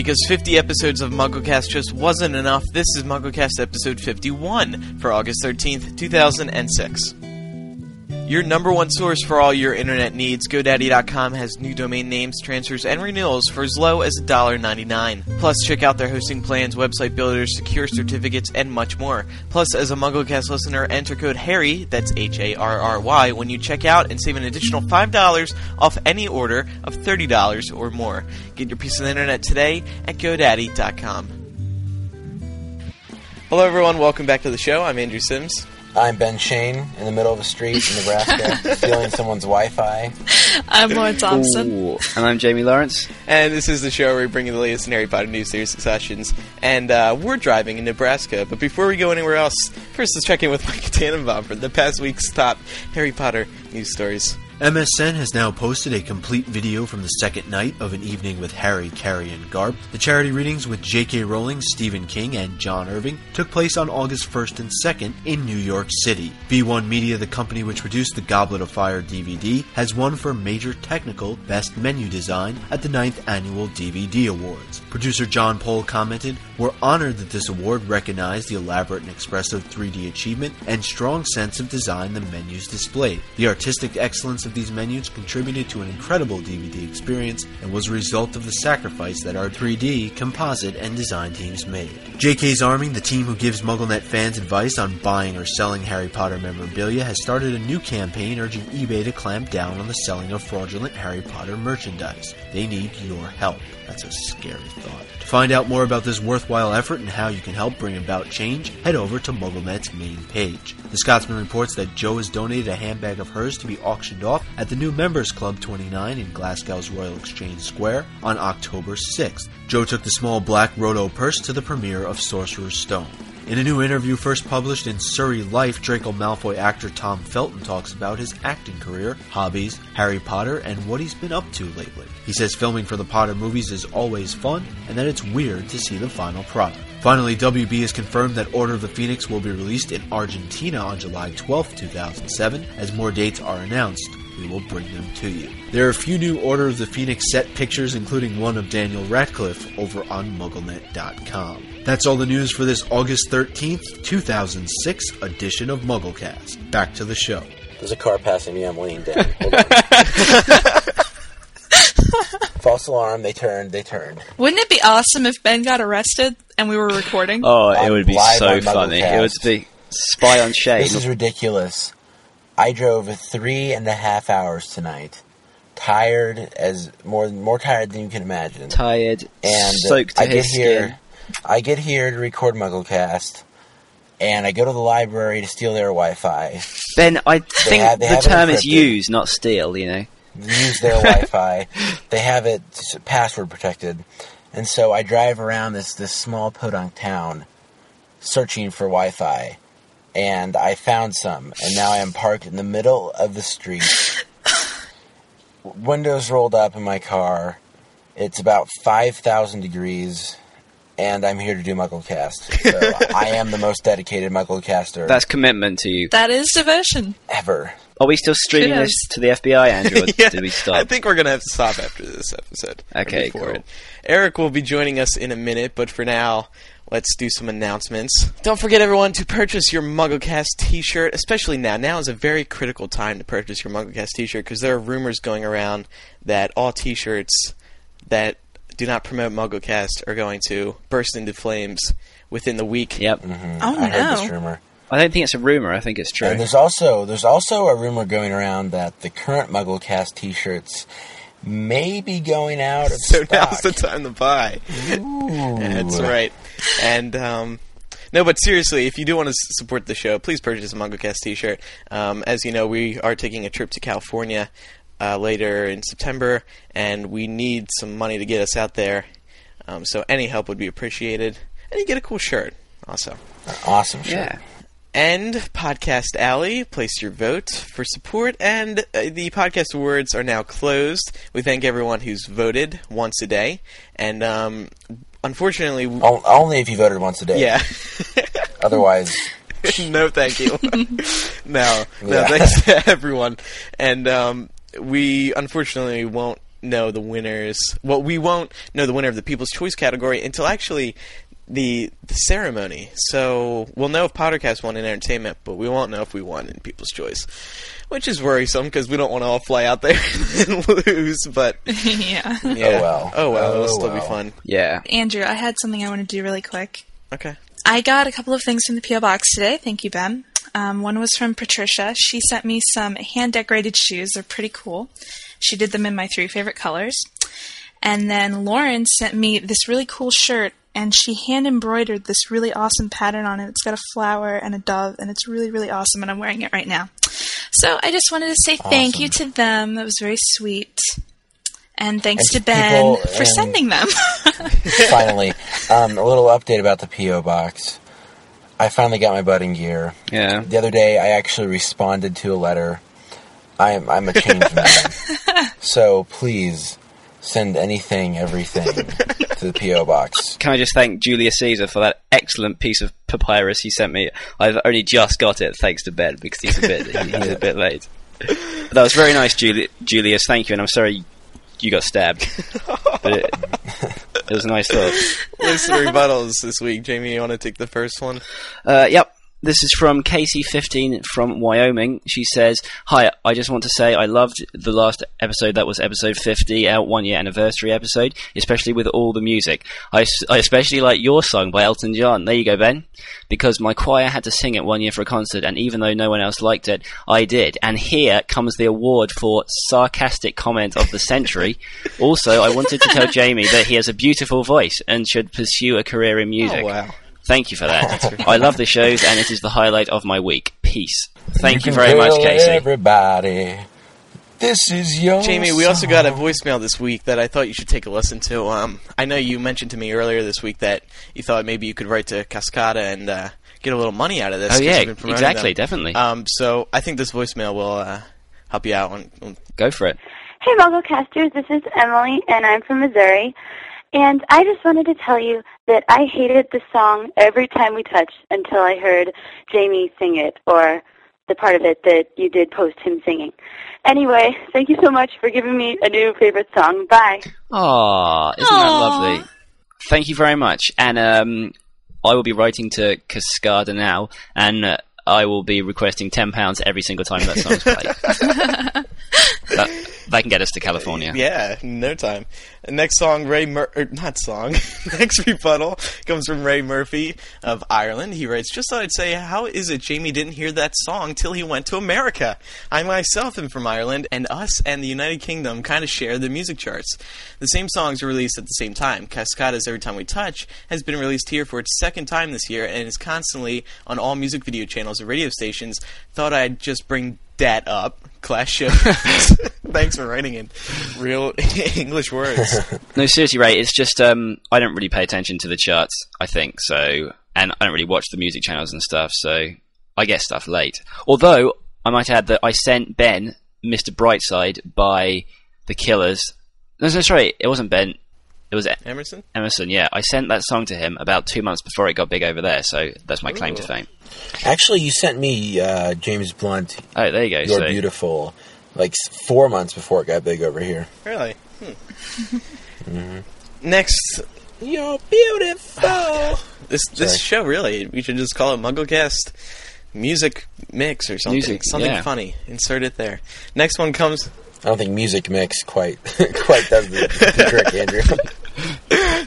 Because 50 episodes of MuggleCast just wasn't enough, this is MuggleCast episode 51 for August 13th, 2006. Your number one source for all your internet needs, GoDaddy.com has new domain names, transfers, and renewals for as low as $1.99. Plus, check out their hosting plans, website builders, secure certificates, and much more. Plus, as a MuggleCast listener, enter code HARRY, that's H A R R Y, when you check out and save an additional $5 off any order of $30 or more. Get your piece of the internet today at GoDaddy.com. Hello, everyone. Welcome back to the show. I'm Andrew Sims. I'm Ben Schoen in the middle of a street in Nebraska, stealing someone's Wi-Fi. I'm Lauren Thompson. Ooh. And I'm Jamie Lawrence. And this is the show where we bring you the latest in Harry Potter news, series, successions. And uh, we're driving in Nebraska. But before we go anywhere else, first let's check in with Micah Tannenbaum for the past week's top Harry Potter news stories. MSN has now posted a complete video from the second night of An Evening with Harry, Carrie, and Garp. The charity readings with J.K. Rowling, Stephen King, and John Irving took place on August 1st and 2nd in New York City. B1 Media, the company which produced the Goblet of Fire DVD, has won for Major Technical Best Menu Design at the 9th Annual DVD Awards. Producer John Pohl commented, We're honored that this award recognized the elaborate and expressive 3D achievement and strong sense of design the menus displayed. The artistic excellence of these menus contributed to an incredible DVD experience and was a result of the sacrifice that our 3D, composite, and design teams made. JK's Army, the team who gives MuggleNet fans advice on buying or selling Harry Potter memorabilia, has started a new campaign urging eBay to clamp down on the selling of fraudulent Harry Potter merchandise. They need your help. That's a scary thought. To find out more about this worthwhile effort and how you can help bring about change, head over to MuggleNet's main page. The Scotsman reports that Joe has donated a handbag of hers to be auctioned off at the new Members Club 29 in Glasgow's Royal Exchange Square on October 6th. Joe took the small black Roto purse to the premiere of Sorcerer's Stone. In a new interview first published in Surrey Life, Draco Malfoy actor Tom Felton talks about his acting career, hobbies, Harry Potter, and what he's been up to lately. He says filming for the Potter movies is always fun, and that it's weird to see the final product. Finally, WB has confirmed that Order of the Phoenix will be released in Argentina on July 12, 2007. As more dates are announced, we will bring them to you. There are a few new Order of the Phoenix set pictures, including one of Daniel Radcliffe, over on MuggleNet.com. That's all the news for this August 13th, 2006 edition of MuggleCast. Back to the show. There's a car passing me. I'm laying down. False alarm. They turned. They turned. Wouldn't it be awesome if Ben got arrested and we were recording? Oh, it I'm would be live so on funny. MuggleCast. It would be spy on Shane. This is ridiculous. I drove three and a half hours tonight. Tired as more more tired than you can imagine. tired, and soaked to I get his here. skin. I get here to record MuggleCast, and I go to the library to steal their Wi-Fi. Ben, I think have- they the have it term is encrypted. use, not steal. You know. use their Wi-Fi. They have it s- password protected, and so I drive around this this small podunk town, searching for Wi-Fi, and I found some, and now I am parked in the middle of the street. Windows rolled up in my car. It's about five thousand degrees, and I'm here to do MuggleCast. So I am the most dedicated MuggleCaster That's commitment to you. That is devotion. ever. Are we still streaming Kudos. this to the FBI, Andrew? Or Yeah, did we stop? I think we're going to have to stop after this episode. Okay, cool. it. Eric will be joining us in a minute, but for now, let's do some announcements. Don't forget, everyone, to purchase your MuggleCast t-shirt, especially now. Now is a very critical time to purchase your MuggleCast t-shirt because there are rumors going around that all t-shirts that do not promote MuggleCast are going to burst into flames within the week. Yep. Mhm. Oh, I heard this rumor. I don't think it's a rumor. I think it's true. And there's also there's also a rumor going around that the current MuggleCast T-shirts may be going out of So stock. now's the time to buy. Ooh. That's right. And um, no, but seriously, if you do want to support the show, please purchase a MuggleCast T-shirt. Um, as you know, we are taking a trip to California uh, later in September, and we need some money to get us out there. Um, so any help would be appreciated, and you get a cool shirt also. Awesome shirt. yeah. And Podcast Alley, place your vote for support. And uh, the podcast awards are now closed. We thank everyone who's voted once a day. And um, unfortunately, O- only if you voted once a day. yeah. Otherwise, no, thank you. no, no, Yeah. thanks to everyone. And um, we unfortunately won't know the winners. Well, we won't know the winner of the People's Choice category until actually the the ceremony. So we'll know if Pottercast won in entertainment, but we won't know if we won in People's Choice, which is worrisome because we don't want to all fly out there and lose. But yeah. yeah, well. oh well, it'll Oh, still be fun. Yeah. Andrew, I had something I want to do really quick. Okay. I got a couple of things from the PO box today. Thank you, Ben. Um, one was from Patricia. She sent me some hand decorated shoes. They're pretty cool. She did them in my three favorite colors. And then Lauren sent me this really cool shirt, and she hand embroidered this really awesome pattern on it. It's got a flower and a dove, and it's really, really awesome. And I'm wearing it right now. So I just wanted to say thank you to them. That was very sweet. And thanks And to to Ben for sending them. finally, um, a little update about the PO box. I finally got my budding gear. Yeah. The other day, I actually responded to a letter. I'm I'm a changed man, so please send anything, everything to the PO box. Can I just thank Julius Caesar for that excellent piece of papyrus he sent me? I've only just got it thanks to Ben because he's a bit he- he's a bit late. But that was very nice, Juli- Julius. Thank you, and I'm sorry you got stabbed. But it, it was a nice thought. Listener rebuttals this week. Jamie, you want to take the first one? Uh, yep. This is from Casey15 from Wyoming. She says, Hi, I just want to say I loved the last episode that was episode 50, our one year anniversary episode, especially with all the music. I especially like your song by Elton John. There you go, Ben. Because my choir had to sing it one year for a concert, and even though no one else liked it, I did. And here comes the award for sarcastic comment of the century. also, I wanted to tell Jamie that he has a beautiful voice and should pursue a career in music. Oh wow. Thank you for that. I love the shows, and it is the highlight of my week. Peace. Thank you can very much, Casey. Everybody, this is your Jamie, we also got a voicemail this week that I thought you should take a listen to. Um, I know you mentioned to me earlier this week that you thought maybe you could write to Cascada and uh, get a little money out of this. Oh 'cause yeah, been exactly, them. definitely. Um, so I think this voicemail will uh, help you out. On, on Go for it. Hey, Mugglecasters, this is Emily, and I'm from Missouri. And I just wanted to tell you that I hated the song every time we touched until I heard Jamie sing it, or the part of it that you did post him singing. Anyway, thank you so much for giving me a new favorite song. Bye. Aw, isn't that lovely? Thank you very much. And um, I will be writing to Cascada now, and uh, I will be requesting ten pounds every single time that song's played. that, that can get us to California. Yeah, no time. Next song, Ray Mur- er, not song. Next rebuttal comes from Ray Murphy of Ireland. He writes, "Just thought I'd say, how is it Jamie didn't hear that song till he went to America? I myself am from Ireland, and us and the United Kingdom kind of share the music charts. The same songs are released at the same time. Cascada's Every Time We Touch has been released here for its second time this year, and is constantly on all music video channels and radio stations. Thought I'd just bring." that up. Clash shows. Thanks for writing in real English words. No, seriously, Ray. It's just um, I don't really pay attention to the charts. I think so, and I don't really watch the music channels and stuff. So I get stuff late. Although I might add that I sent Ben "Mr. Brightside" by the Killers. No, no, sorry, it wasn't Ben. It was Emerson? Emerson. Yeah, I sent that song to him about two months before it got big over there. So that's my claim to fame. Actually, you sent me uh, James Blunt. Oh, there you go. You're so, beautiful. Like four months before it got big over here. Really? Hmm. Next, you're beautiful. This this Sorry. show really, we should just call it MuggleCast Music Mix or something. Music, something yeah. funny. Insert it there. Next one comes. I don't think music mix quite quite does the, the trick, Andrew.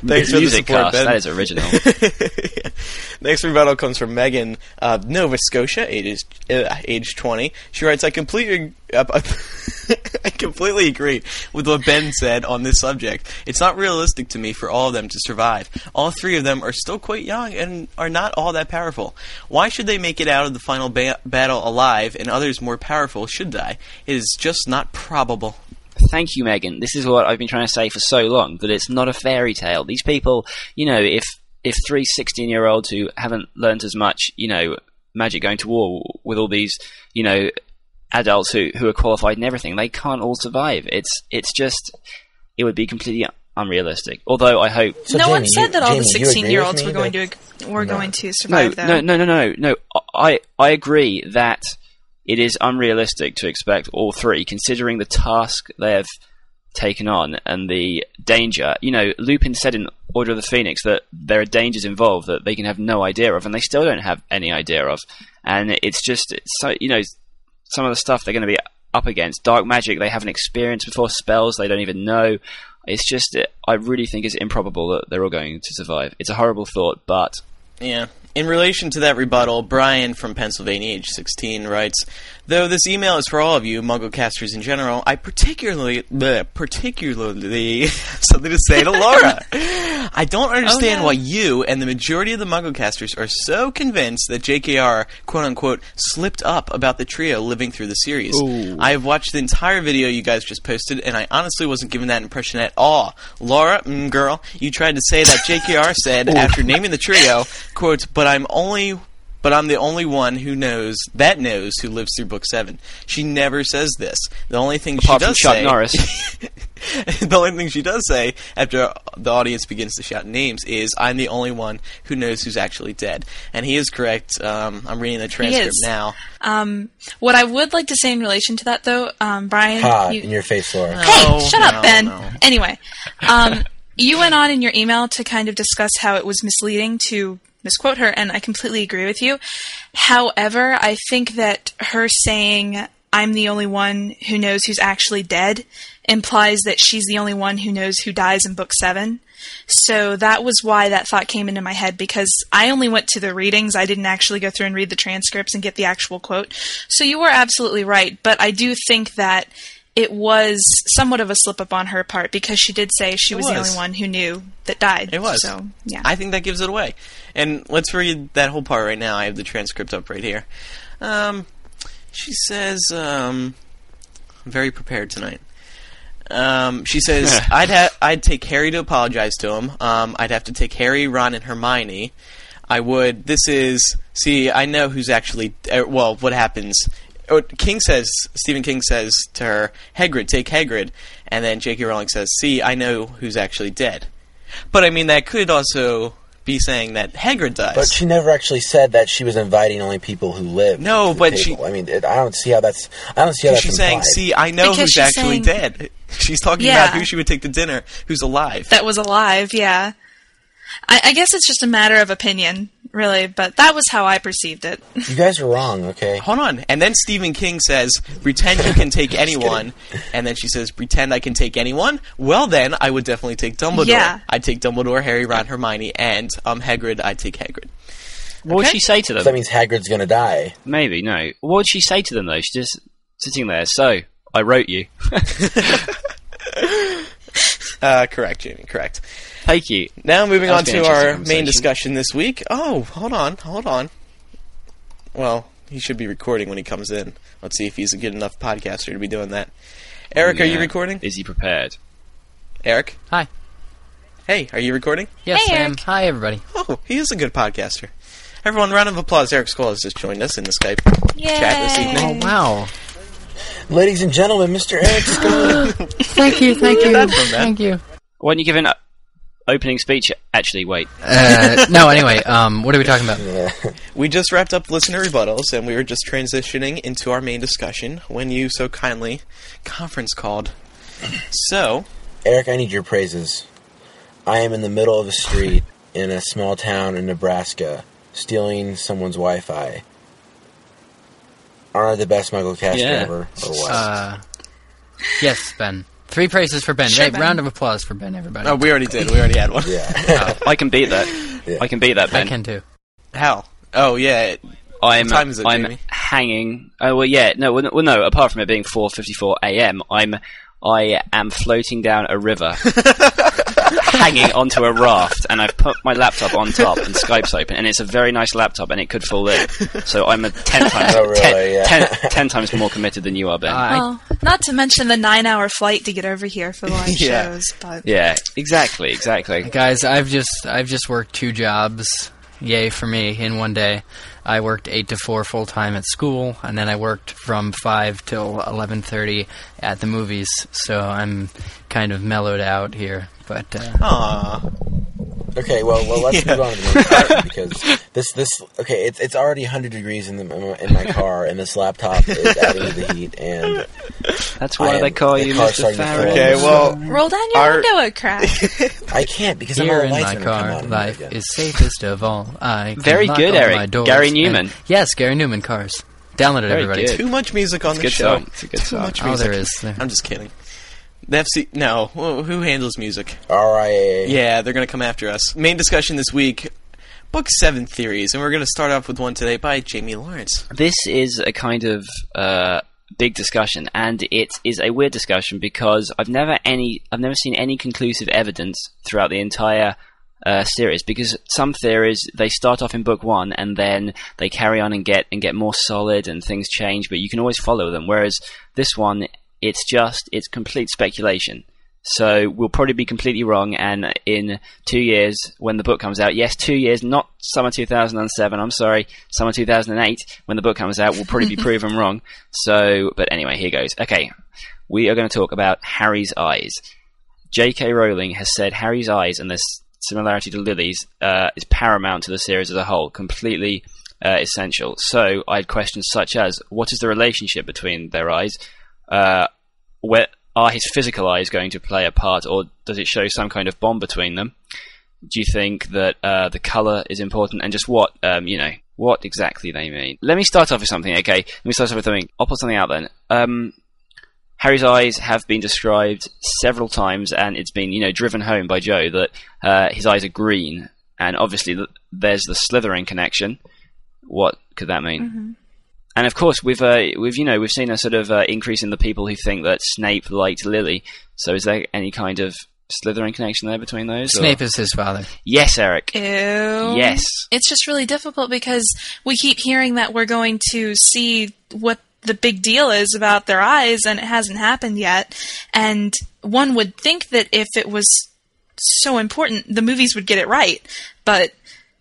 Thanks for the support. Ben. That is original. Next rebuttal comes from Megan, uh, Nova Scotia, age, uh, age 20. She writes, I completely, uh, I completely agree with what Ben said on this subject. It's not realistic to me for all of them to survive. All three of them are still quite young and are not all that powerful. Why should they make it out of the final ba- battle alive and others more powerful should die? It is just not probable. Thank you, Megan. This is what I've been trying to say for so long that it's not a fairy tale. These people, you know, if if three 16 year olds who haven't learned as much, you know, magic going to war with all these, you know, adults who who are qualified and everything, they can't all survive. It's it's just it would be completely unrealistic. Although I hope So, no one Jamie, said you- that all the Jamie, you agree 16 year olds were going to were No. going to no, survive. though. no, no, no, no, no. I I agree that it is unrealistic to expect all three, considering the task they've taken on and the danger. You know, Lupin said in Order of the Phoenix that there are dangers involved that they can have no idea of, and they still don't have any idea of. And it's just so you know some of the stuff they're going to be up against. Dark magic they haven't experienced before, spells they don't even know. It's just I really think it's improbable that they're all going to survive. It's a horrible thought, but Yeah. In relation to that rebuttal, Brian from Pennsylvania, age 16, writes, Though this email is for all of you, Mugglecasters in general, I particularly, bleh, particularly, something to say to Laura. I don't understand no. why you and the majority of the Mugglecasters are so convinced that JKR, quote unquote, slipped up about the trio living through the series. Ooh. I have watched the entire video you guys just posted, and I honestly wasn't given that impression at all. Laura, mm, girl, you tried to say that JKR said after naming the trio, quote, but I'm only but I'm the only one who knows that knows who lives through book seven. She never says this. The only thing apart she from does Chuck say, Norris, the only thing she does say after the audience begins to shout names is, "I'm the only one who knows who's actually dead," and he is correct. Um, I'm reading the transcript is. now. Um, what I would like to say in relation to that, though, um, Brian, Ha, you- in your face, Laura. Hey, No, shut no, up, Ben. no. Anyway, um, you went on in your email to kind of discuss how it was misleading to misquote her, and I completely agree with you. However, I think that her saying, I'm the only one who knows who's actually dead, implies that she's the only one who knows who dies in book seven. So that was why that thought came into my head because I only went to the readings. I didn't actually go through and read the transcripts and get the actual quote. So you were absolutely right, but I do think that it was somewhat of a slip up on her part because she did say she It was, the only one who knew that died. It was. So, yeah. I think that gives it away. And let's read that whole part right now. I have the transcript up right here. Um, she says, um, I'm very prepared tonight. Um, she says, I'd ha- I'd take Harry to apologize to him. Um, I'd have to take Harry, Ron, and Hermione. I would. This is see. I know who's actually. Uh, well, what happens? Oh, King says. Stephen King says to her, "Hagrid, take Hagrid," and then J.K. Rowling says, "See, I know who's actually dead." But I mean, that could also be saying that Hagrid dies. But she never actually said that she was inviting only people who live. No, to the but she- I mean, it, I don't see how that's. I don't see how that's she's saying, "See, I know Because who's actually saying- dead." She's talking Yeah. about who she would take to dinner, who's alive. that was alive, yeah. I, I guess it's just a matter of opinion, really, but that was how I perceived it. You guys are wrong. Okay. Hold on. And then Stephen King says, pretend you can take anyone. And then she says, pretend I can take anyone? Well, then, I would definitely take Dumbledore. Yeah. I'd take Dumbledore, Harry, Ron, Hermione, and um, Hagrid, I'd take Hagrid. what would she say to them? that means Hagrid's gonna die. Maybe no. What would she say to them though? She's just sitting there. So I wrote you. Uh, correct, Jamie, correct. Thank you. Now moving on to our main discussion this week. Oh, hold on, hold on. Well, he should be recording when he comes in. Let's see if he's a good enough podcaster to be doing that. Eric, are you recording? Is he prepared? Eric? Hi. Hey, are you recording? Yes, Hey, I am. Eric. Hi, everybody. Oh, he is a good podcaster. Everyone, round of applause. Eric Scull has just joined us in the Skype chat this Yay. evening. Wow. Ladies and gentlemen, Mr. Eric Scott. Thank you, thank you, that thank you. Why don't you give an uh, opening speech? Actually, wait. Uh, no, anyway, um, what are we talking about? yeah. We just wrapped up listener rebuttals, and we were just transitioning into our main discussion when you so kindly conference called. So, Eric, I need your praises. I am in the middle of a street in a small town in Nebraska, stealing someone's Wi-Fi. Aren't the best MuggleCaster Yeah. ever, or what? Uh, yes, Ben. Three praises for Ben. Sure, hey, Ben. round of applause for Ben, everybody. oh, we already did. We already had one. yeah. I can beat that. Yeah. I can beat that, Ben. I can too. How? Oh, yeah. I'm What time is it, I'm Jamie? hanging. Oh well, yeah. No, no- well, no. Apart from it being 4:54 a.m., I'm I am floating down a river, hanging onto a raft, and I've put my laptop on top, and Skype's open, and it's a very nice laptop, and it could fall in. So I'm a ten times Oh, really? ten, Yeah. ten- ten times more committed than you are, Ben. Uh, Well, not to mention the nine-hour flight to get over here for the live Yeah. shows, but yeah, exactly, exactly. guys, I've just I've just worked two jobs. Yay for me in one day. I worked eight to four full time at school, and then I worked from five till eleven thirty at the movies. So I'm kind of mellowed out here. But uh, Aw. Okay, well, well, let's Yeah. move on to the part because this, this, okay, it's it's already 100 degrees in the in my car, and this laptop is adding to the heat, and That's why I they am- call the you car's Mr. starting to Farrell. fall. Okay, well, Roll down your Our- window a crack. I can't because I'm Here all in lights my gonna come car, on life again. is safest of all. I can Very lock good, all Eric. my doors Gary and- Newman. yes, Gary Numan cars. Download it, Very everybody. good. Too much music on It's the good show. song. It's a good Too song. much Oh, music. there is. There. I'm just kidding. The FC no. Who who handles music? RIA. Yeah, they're gonna come after us. Main discussion this week: Book Seven theories, and we're gonna start off with one today by Jamie Lawrence. This is a kind of uh, big discussion, and it is a weird discussion because I've never any I've never seen any conclusive evidence throughout the entire uh, series. Because some theories they start off in book one and then they carry on and get and get more solid, and things change, but you can always follow them. Whereas this one, it's just it's complete speculation. So we'll probably be completely wrong, and in two years, when the book comes out, yes, two years, not summer 2007. I'm sorry, summer 2008. When the book comes out, we'll probably be proven wrong. So, but anyway, here goes. Okay, we are going to talk about Harry's eyes. J.K. Rowling has said Harry's eyes and this similarity to Lily's uh, is paramount to the series as a whole, completely uh, essential. So I had questions such as, what is the relationship between their eyes? Uh, where are his physical eyes going to play a part, or does it show some kind of bond between them? Do you think that uh, the color is important, and just what um, you know, what exactly they mean? Let me start off with something. Okay, let me start off with something. I'll put something out then. Um, Harry's eyes have been described several times, and it's been you know driven home by Joe that uh, his eyes are green, and obviously th- there's the Slytherin connection. What could that mean? And of course, we've uh, we've you know we've seen a sort of uh, increase in the people who think that Snape liked Lily. So is there any kind of Slytherin connection there between those? or- Snape is his father. Yes, Eric. Ew. Yes. It's just really difficult because we keep hearing that we're going to see what the big deal is about their eyes, and it hasn't happened yet. And one would think that if it was so important, the movies would get it right. But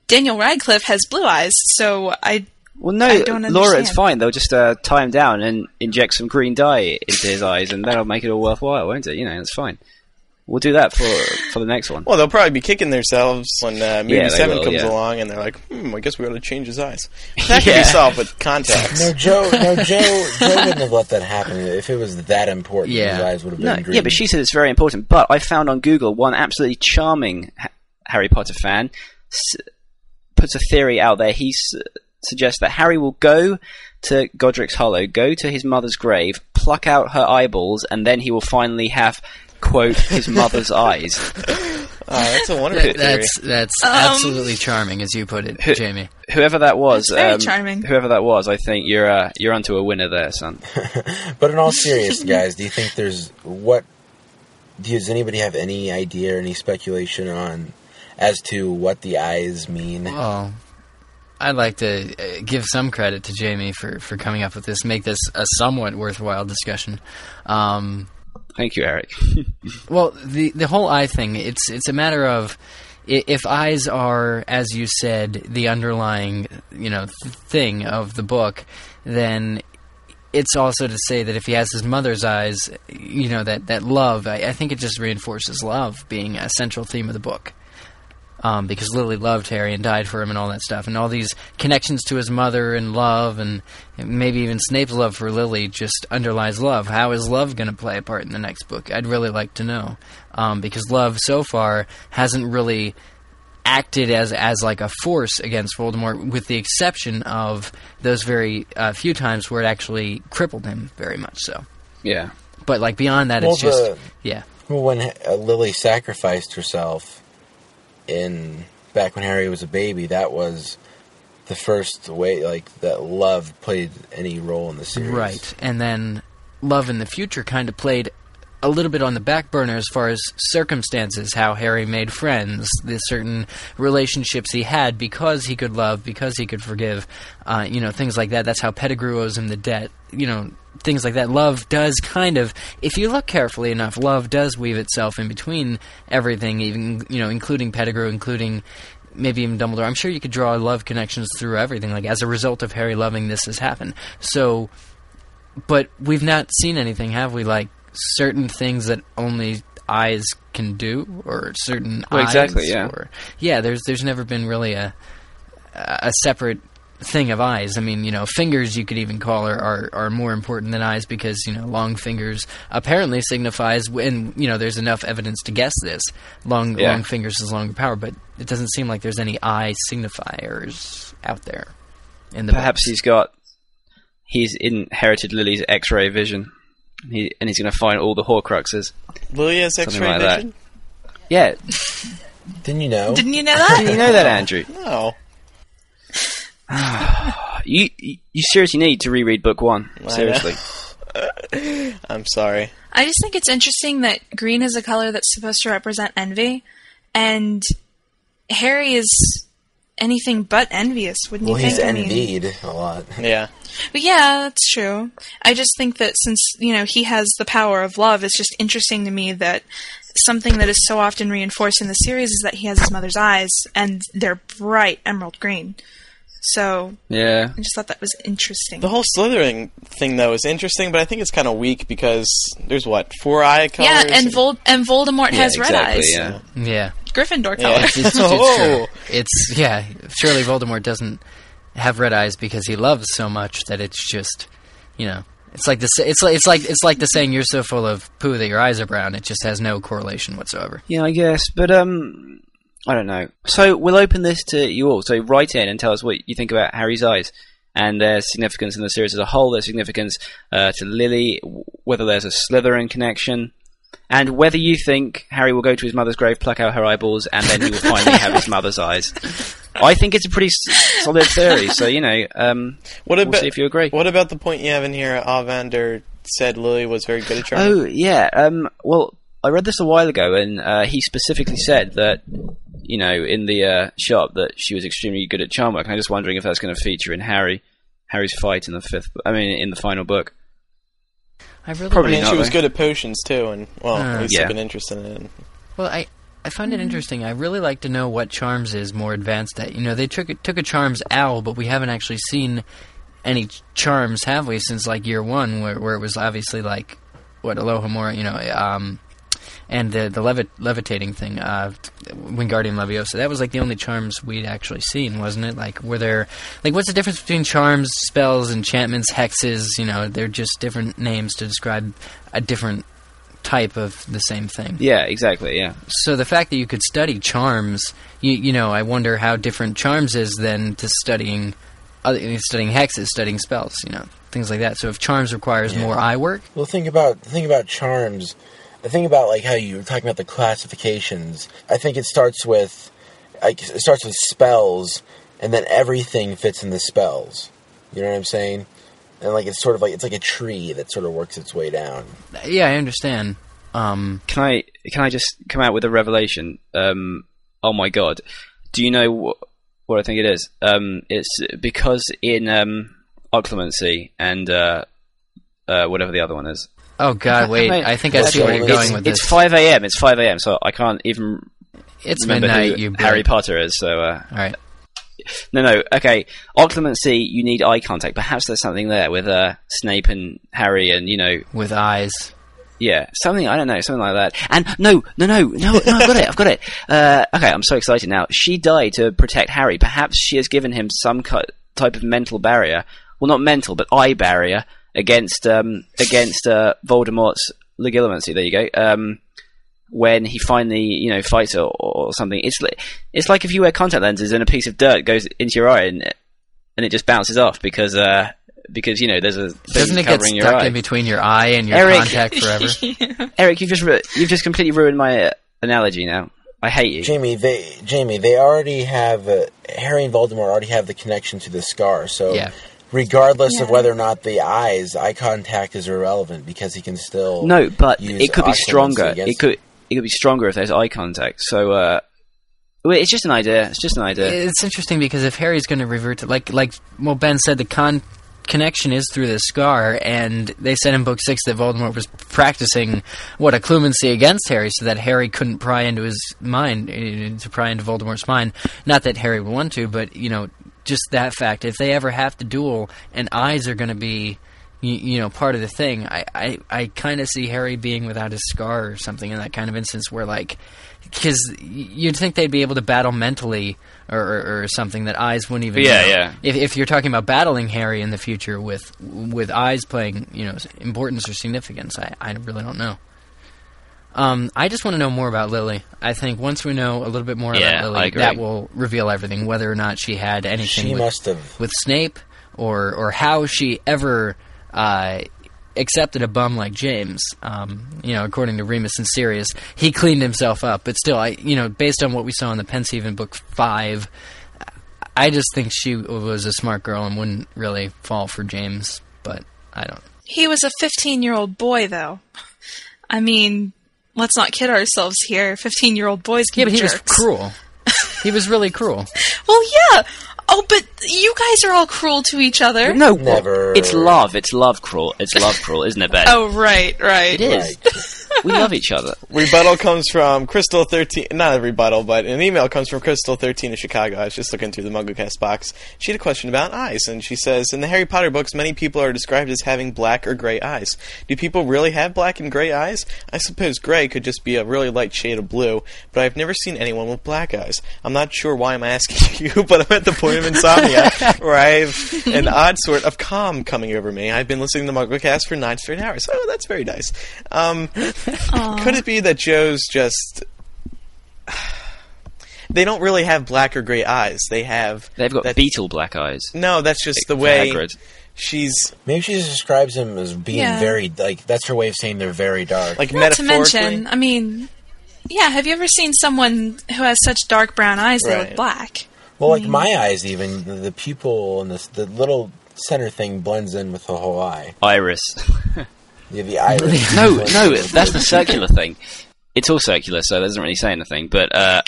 Daniel Radcliffe has blue eyes, so I Well, no, Laura, it's fine. They'll just uh, tie him down and inject some green dye into his eyes, and that'll make it all worthwhile, won't it? You know, it's fine. We'll do that for for the next one. Well, they'll probably be kicking themselves when uh, movie Yeah, seven will, comes yeah. along, and they're like, "Hmm, I guess we ought to change his eyes." That can Yeah. be solved with contacts. No, Joe. No, Joe. Joe wouldn't have let that happen if it was that important. Yeah. His eyes would have been No, green. yeah, but she said it's very important. But I found on Google one absolutely charming ha- Harry Potter fan s- puts a theory out there. He's s- suggests that Harry will go to Godric's Hollow, go to his mother's grave, pluck out her eyeballs, and then he will finally have quote his mother's eyes. Oh, that's a wonderful That, theory. that's that's Um, absolutely charming, as you put it, Who- Jamie. Whoever that was, That's very um, charming. Whoever that was, I think you're uh, you're onto a winner there, son. But in all seriousness, guys, do you think there's what? Does anybody have any idea or any speculation on as to what the eyes mean? Well, I'd like to uh, give some credit to Jamie for, for coming up with this, make this a somewhat worthwhile discussion. Um, Thank you, Eric. Well, the the whole eye thing, it's it's a matter of if eyes are, as you said, the underlying you know thing of the book, then it's also to say that if he has his mother's eyes, you know that that love. I, I think it just reinforces love being a central theme of the book. Um, because Lily loved Harry and died for him and all that stuff, and all these connections to his mother and love, and maybe even Snape's love for Lily just underlies love. How is love going to play a part in the next book? I'd really like to know, um, because love so far hasn't really acted as as like a force against Voldemort, with the exception of those very uh, few times where it actually crippled him very much. So, Yeah. but like beyond that, Well, it's just the- yeah. Well, when uh, Lily sacrificed herself in back when Harry was a baby, that was the first way like that love played any role in the series. Right. And then love in the future kind of played a little bit on the back burner as far as circumstances, how Harry made friends, the certain relationships he had because he could love, because he could forgive, uh, you know, things like that. That's how Pettigrew owes him the debt, you know, things like that. Love does kind of, if you look carefully enough, love does weave itself in between everything, even, you know, including Pettigrew, including maybe even Dumbledore. I'm sure you could draw love connections through everything. Like as a result of Harry loving, this has happened. So, but we've not seen anything, have we? Like certain things that only eyes can do, or certain Well, eyes, exactly, yeah. Or, yeah, there's there's never been really a a separate thing of eyes. I mean, you know, fingers you could even call are, are, are more important than eyes because, you know, long fingers apparently signifies when, you know, there's enough evidence to guess this. Long Yeah. long fingers is longer power, but it doesn't seem like there's any eye signifiers out there in the Perhaps books. he's got he's inherited Lily's X-ray vision, he, and he's going to find all the Horcruxes. Lily has Something X-ray like that. vision. Yeah, Didn't you know? Didn't you know that? Didn't you know that, Andrew. No, You you you seriously need to reread book one. know. Seriously. I'm sorry. I just think it's interesting that green is a color that's supposed to represent envy, and Harry is anything but envious, wouldn't well, you he's think? I mean- envied a lot. Yeah, But yeah, that's true. I just think that since, you know, he has the power of love, it's just interesting to me that something that is so often reinforced in the series is that he has his mother's eyes, and they're bright emerald green. So Yeah. I just thought that was interesting. the whole Slytherin thing though is interesting, but I think it's kind of weak because there's what four eye colors. yeah, and Vol- and Voldemort Yeah, has red eyes. Yeah. yeah. Gryffindor Yeah. color. It's, it's Oh. true. It's yeah. Surely Voldemort doesn't have red eyes because he loves so much that it's just, you know, it's like the it's like it's like it's like the saying you're so full of poo that your eyes are brown. It just has no correlation whatsoever. Yeah, I guess, but um, I don't know. So we'll open this to you all. So write in and tell us what you think about Harry's eyes and their significance in the series as a whole, their significance uh, to Lily, whether there's a Slytherin connection, and whether you think Harry will go to his mother's grave, pluck out her eyeballs, and then he will finally have his mother's eyes. I think it's a pretty s- solid theory. So you know, um, What we'll about see if you agree. what about the point you have in here? Ollivander said Lily was very good at charming. Oh yeah. Um, well, I read this a while ago, and uh, he specifically said that you know in the uh, shop that she was extremely good at charm work. And I'm just wondering if that's going to feature in Harry Harry's fight in the fifth. I mean, in the final book. I really I Probably mean, not, she was good at potions too, and well, Uh, at least yeah. I've been interested in it. Well, I I find it interesting. I really like to know what charms is more advanced at. You know, they took a, took a charms owl, but we haven't actually seen any charms, have we? Since like year one, where where it was obviously like what Alohomora, you know, um, and the the levit- levitating thing, uh, Wingardium Leviosa. That was like the only charms we'd actually seen, wasn't it? Like, were there like what's the difference between charms, spells, enchantments, hexes? You know, they're just different names to describe a different type of the same thing. Yeah, exactly. Yeah. So the fact that you could study charms, you, you know, I wonder how different charms is than to studying, other, studying hexes, studying spells, you know, things like that. So if charms requires Yeah. more eye work, Well, think about think about charms. The thing about like how you were talking about the classifications. I think it starts with like it starts with spells, and then everything fits in the spells. You know what I'm saying? And like it's sort of like it's like a tree that sort of works its way down. yeah, I understand. Um, Can I can I just come out with a revelation? Um, oh my god! Do you know what, what I think it is? Um, it's because in um, occlumency and uh, uh, whatever the other one is. Oh God, wait, Mate, I think I see where you're going with this. It's five a.m. It's five a.m. So I can't even It's remember midnight. who You Harry. Potter is. So uh, All right. no, no. Okay, occlumency. You need eye contact. Perhaps there's something there with uh, Snape and Harry, and you know, With eyes. yeah, something I don't know, something like that. And no, no, no, no, no. I've got it. I've got it. Uh, okay, I'm so excited now. She died to protect Harry. Perhaps she has given him some type of mental barrier. Well, not mental, but eye barrier against um, against uh, Voldemort's legilimency. There you go. Um, when he finally, you know, fights or, or something, it's li- it's like if you wear contact lenses and a piece of dirt goes into your eye and and it just bounces off because uh, because you know there's a thing Doesn't it get stuck eye. in between your eye and your Eric. contact forever? Eric, you've just ru- you've just completely ruined my uh, analogy. Now I hate you. Jamie, they Jamie, they already have uh, Harry and Voldemort already have the connection to the scar. So Yeah. Regardless of whether or not the eyes, eye contact is irrelevant because he can still No, but use it could be stronger. It could it could be stronger if there's eye contact. So uh, it's just an idea. It's just an idea. It's interesting because if Harry's going to revert to like like well Ben said the con connection is through the scar and they said in book 6 that Voldemort was practicing what occlumency against Harry so that Harry couldn't pry into his mind to pry into Voldemort's mind not that Harry would want to but you know just that fact if they ever have to duel and eyes are going to be you, you know part of the thing. I I, I kind of see Harry being without his scar or something in that kind of instance where like because you'd think they'd be able to battle mentally or, or, or something that eyes wouldn't even. Yeah, know. yeah. If if you're talking about battling Harry in the future with with eyes playing you know importance or significance, I I really don't know. Um, I just want to know more about Lily. I think once we know a little bit more Yeah, about Lily, that will reveal everything. Whether or not she had anything She with, must have. with Snape, or or how she ever uh, accepted a bum like James. Um, you know, according to Remus and Sirius, he cleaned himself up, but still, I you know, based on what we saw in the Pensieve in book five, I just think she was a smart girl and wouldn't really fall for James. But I don't. He was a 15 year old boy, though. I mean, let's not kid ourselves here. 15 year old boys can Yeah, but be he was cruel. he was really cruel. Well, yeah. Oh, but you guys are all cruel to each other. No, Never. It's love. It's love cruel. It's love cruel, isn't it, Ben? Oh, right, right. it is. We love each other. Rebuttal comes from Crystal thirteen. Not a rebuttal, but an email comes from Crystal thirteen of Chicago. I was just looking through the MuggleCast box. She had a question about eyes, and she says, "In the Harry Potter books, many people are described as having black or gray eyes. Do people really have black and gray eyes? I suppose gray could just be a really light shade of blue, but I've never seen anyone with black eyes. I'm not sure why I'm asking you, but I'm at the point of insomnia where I have an odd sort of calm coming over me. I've been listening to MuggleCast for nine straight hours. Oh, that's very nice. Um, could it be that Joe's just they don't really have black or gray eyes. They have They've got that- beetle black eyes. No, that's just the way Hagrid. she's Maybe she just describes him as being Yeah. very like that's her way of saying they're very dark. like Not to mention, I mean, yeah, have you ever seen someone who has such dark brown eyes they Right. look black? well, like mean- my eyes, even the, the pupil and the, the little center thing blends in with the whole eye. Iris. Yeah, the iris. no, no, that's the circular thing. It's all circular, so that doesn't really say anything. But uh,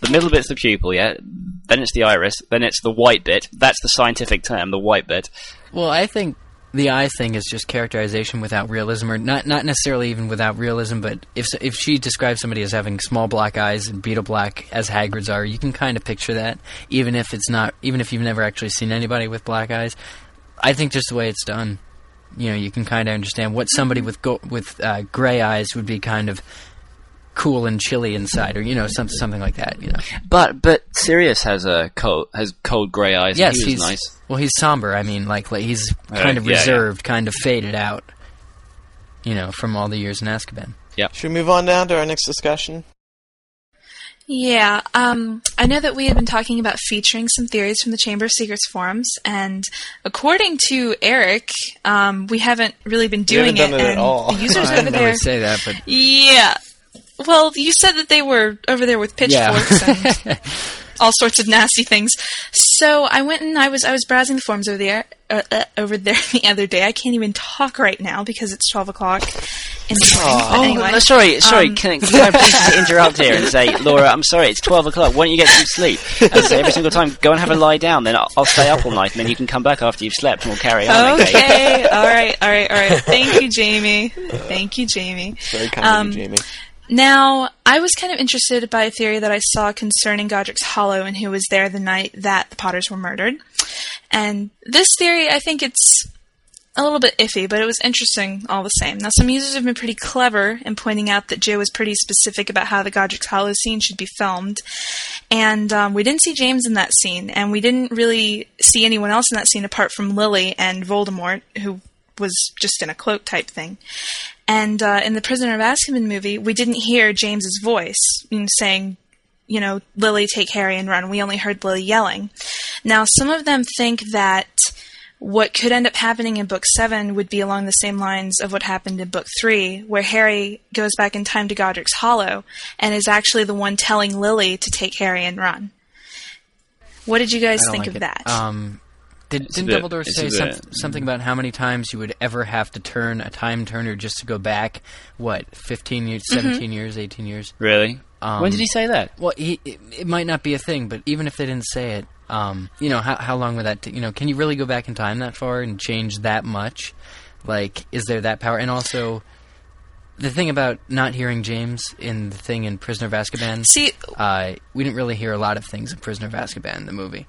the middle bit's the pupil, yeah. Then it's the iris. Then it's the white bit. That's the scientific term, the white bit. Well, I think the eye thing is just characterization without realism, or not not necessarily even without realism. But if if she describes somebody as having small black eyes and beetle black as Hagrid's are, you can kind of picture that, even if it's not, even if you've never actually seen anybody with black eyes. I think just the way it's done, you know, you can kind of understand what somebody with go- with uh, gray eyes would be kind of cool and chilly inside, or you know, something something like that. You know, But but Sirius has a cold has cold grey eyes. yes, he he's nice. well, he's somber. I mean, like, like he's kind of yeah, yeah. reserved, kind of faded out. You know, from all the years in Azkaban. Yeah. Should we move on down to our next discussion? Yeah, um, I know that we have been talking about featuring some theories from the Chamber of Secrets forums, and according to Eric, um, we haven't really been doing haven't done it at all. The users I over there, say that, but yeah. Well, you said that they were over there with pitchforks and all sorts of nasty things. So I went and I was I was browsing the forums over there uh, uh, over there the other day. I can't even talk right now because it's twelve o'clock in the morning. Oh, anyway, no, sorry, sorry. um, can, can I please just interrupt here and say, Laura, I'm sorry, it's 12 o'clock. Why don't you get some sleep? And say every single time, go and have a lie down, then I'll, I'll stay up all night, and then you can come back after you've slept, and we'll carry on. Okay, all right, all right, all right. Thank you, Jamie. Thank you, Jamie. Very kind Um, of you, Jamie. Now, I was kind of interested by a theory that I saw concerning Godric's Hollow and who was there the night that the Potters were murdered. And this theory, I think it's a little bit iffy, but it was interesting all the same. Now, some users have been pretty clever in pointing out that Joe was pretty specific about how the Godric's Hollow scene should be filmed. And um, we didn't see James in that scene, and we didn't really see anyone else in that scene apart from Lily and Voldemort, who was just in a cloak type thing. And uh, in the Prisoner of Azkaban movie, we didn't hear James's voice saying, you know, Lily, take Harry and run. We only heard Lily yelling. Now, some of them think that what could end up happening in book seven would be along the same lines of what happened in book three, where Harry goes back in time to Godric's Hollow and is actually the one telling Lily to take Harry and run. What did you guys think like of it. that? Um, did, a didn't bit- Dumbledore say some, something about how many times you would ever have to turn a time turner just to go back? What, fifteen years, Mm-hmm. 17 years, eighteen years? Really? Um, when did he say that? Well, he, it, it might not be a thing, but even if they didn't say it, um, you know, how, how long would that? T- you know, can you really go back in time that far and change that much? Like, is there that power? And also, the thing about not hearing James in the thing in Prisoner of Azkaban, See, uh, we didn't really hear a lot of things in Prisoner of Azkaban, the movie.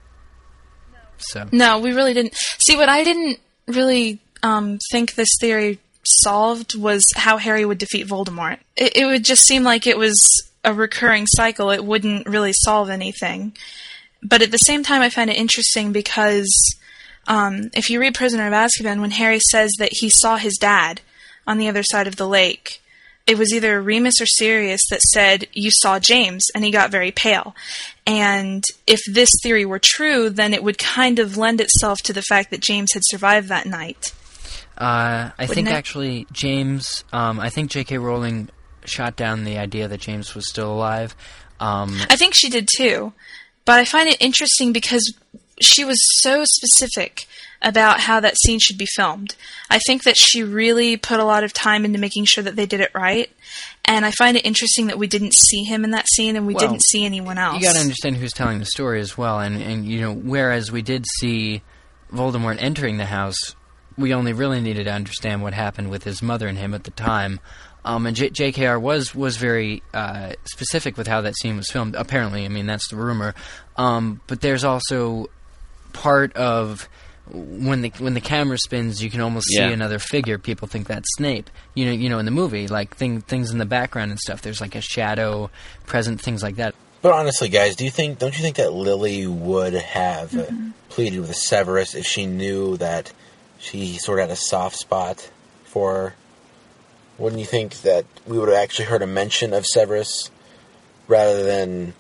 So No, we really didn't. See, what I didn't really um, think this theory solved was how Harry would defeat Voldemort. It, it would just seem like it was a recurring cycle. It wouldn't really solve anything. But at the same time, I find it interesting because um, if you read Prisoner of Azkaban, when Harry says that he saw his dad on the other side of the lake, it was either Remus or Sirius that said, You saw James, and he got very pale. And if this theory were true, then it would kind of lend itself to the fact that James had survived that night. Uh, I think it? actually James. Um, I think J.K. Rowling shot down the idea that James was still alive. Um, I think she did too. But I find it interesting because she was so specific about how that scene should be filmed. I think that she really put a lot of time into making sure that they did it right. And I find it interesting that we didn't see him in that scene and we Well, didn't see anyone else. You got to understand who's telling the story as well, and and you know, whereas we did see Voldemort entering the house, we only really needed to understand what happened with his mother and him at the time. Um, and J- JKR was was very uh, specific with how that scene was filmed. Apparently, I mean that's the rumor. Um, but there's also part of when the when the camera spins, you can almost Yeah. see another figure. People think that's Snape. You know, you know, in the movie, like thing, things in the background and stuff. There's like a shadow present, things like that. But honestly, guys, do you think? Don't you think that Lily would have uh, pleaded with Severus if she knew that she sort of had a soft spot for? her? Wouldn't you think that we would have actually heard a mention of Severus rather than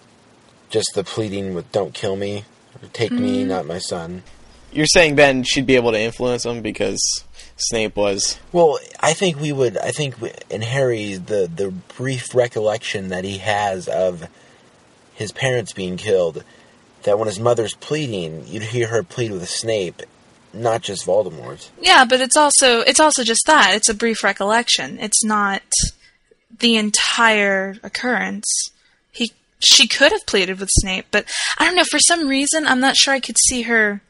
just the pleading with "Don't kill me, or take me, not my son"? You're saying Ben she'd be able to influence him because Snape was. Well, I think we would. I think we- in Harry, the the brief recollection that he has of his parents being killed, that when his mother's pleading, you'd hear her plead with Snape, not just Voldemort. Yeah, but it's also it's also just that. It's a brief recollection. It's not the entire occurrence. He she could have pleaded with Snape, but I don't know, for some reason I'm not sure I could see her